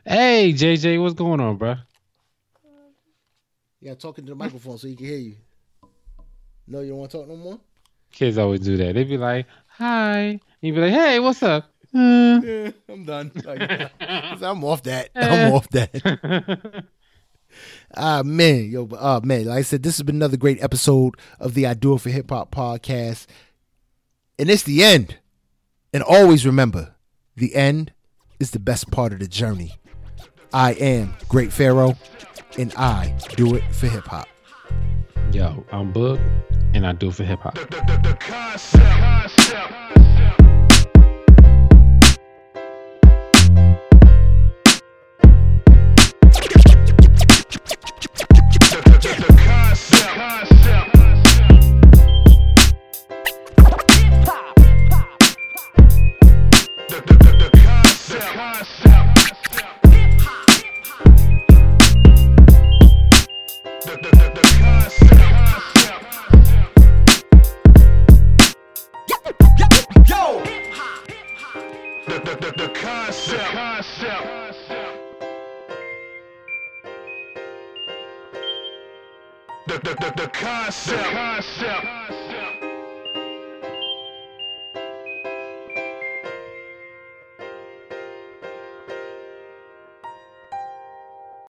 Hey, JJ, what's going on, bruh? Yeah, talking to the microphone so he can hear you. No, you don't want to talk no more. Kids always do that. They be like, hi. And you be like, hey, what's up? Uh. *laughs* Yeah, I'm done. Like, *laughs* *laughs* I'm off that. I'm off that. Ah man, yo, but uh man, like I said, this has been another great episode of the I Do It for Hip Hop podcast. And it's the end. And always remember, the end is the best part of the journey. I am Great Pharaoh, and I do it for hip hop. Yo, I'm Book, and I do it for hip hop. The, the, concept. concept.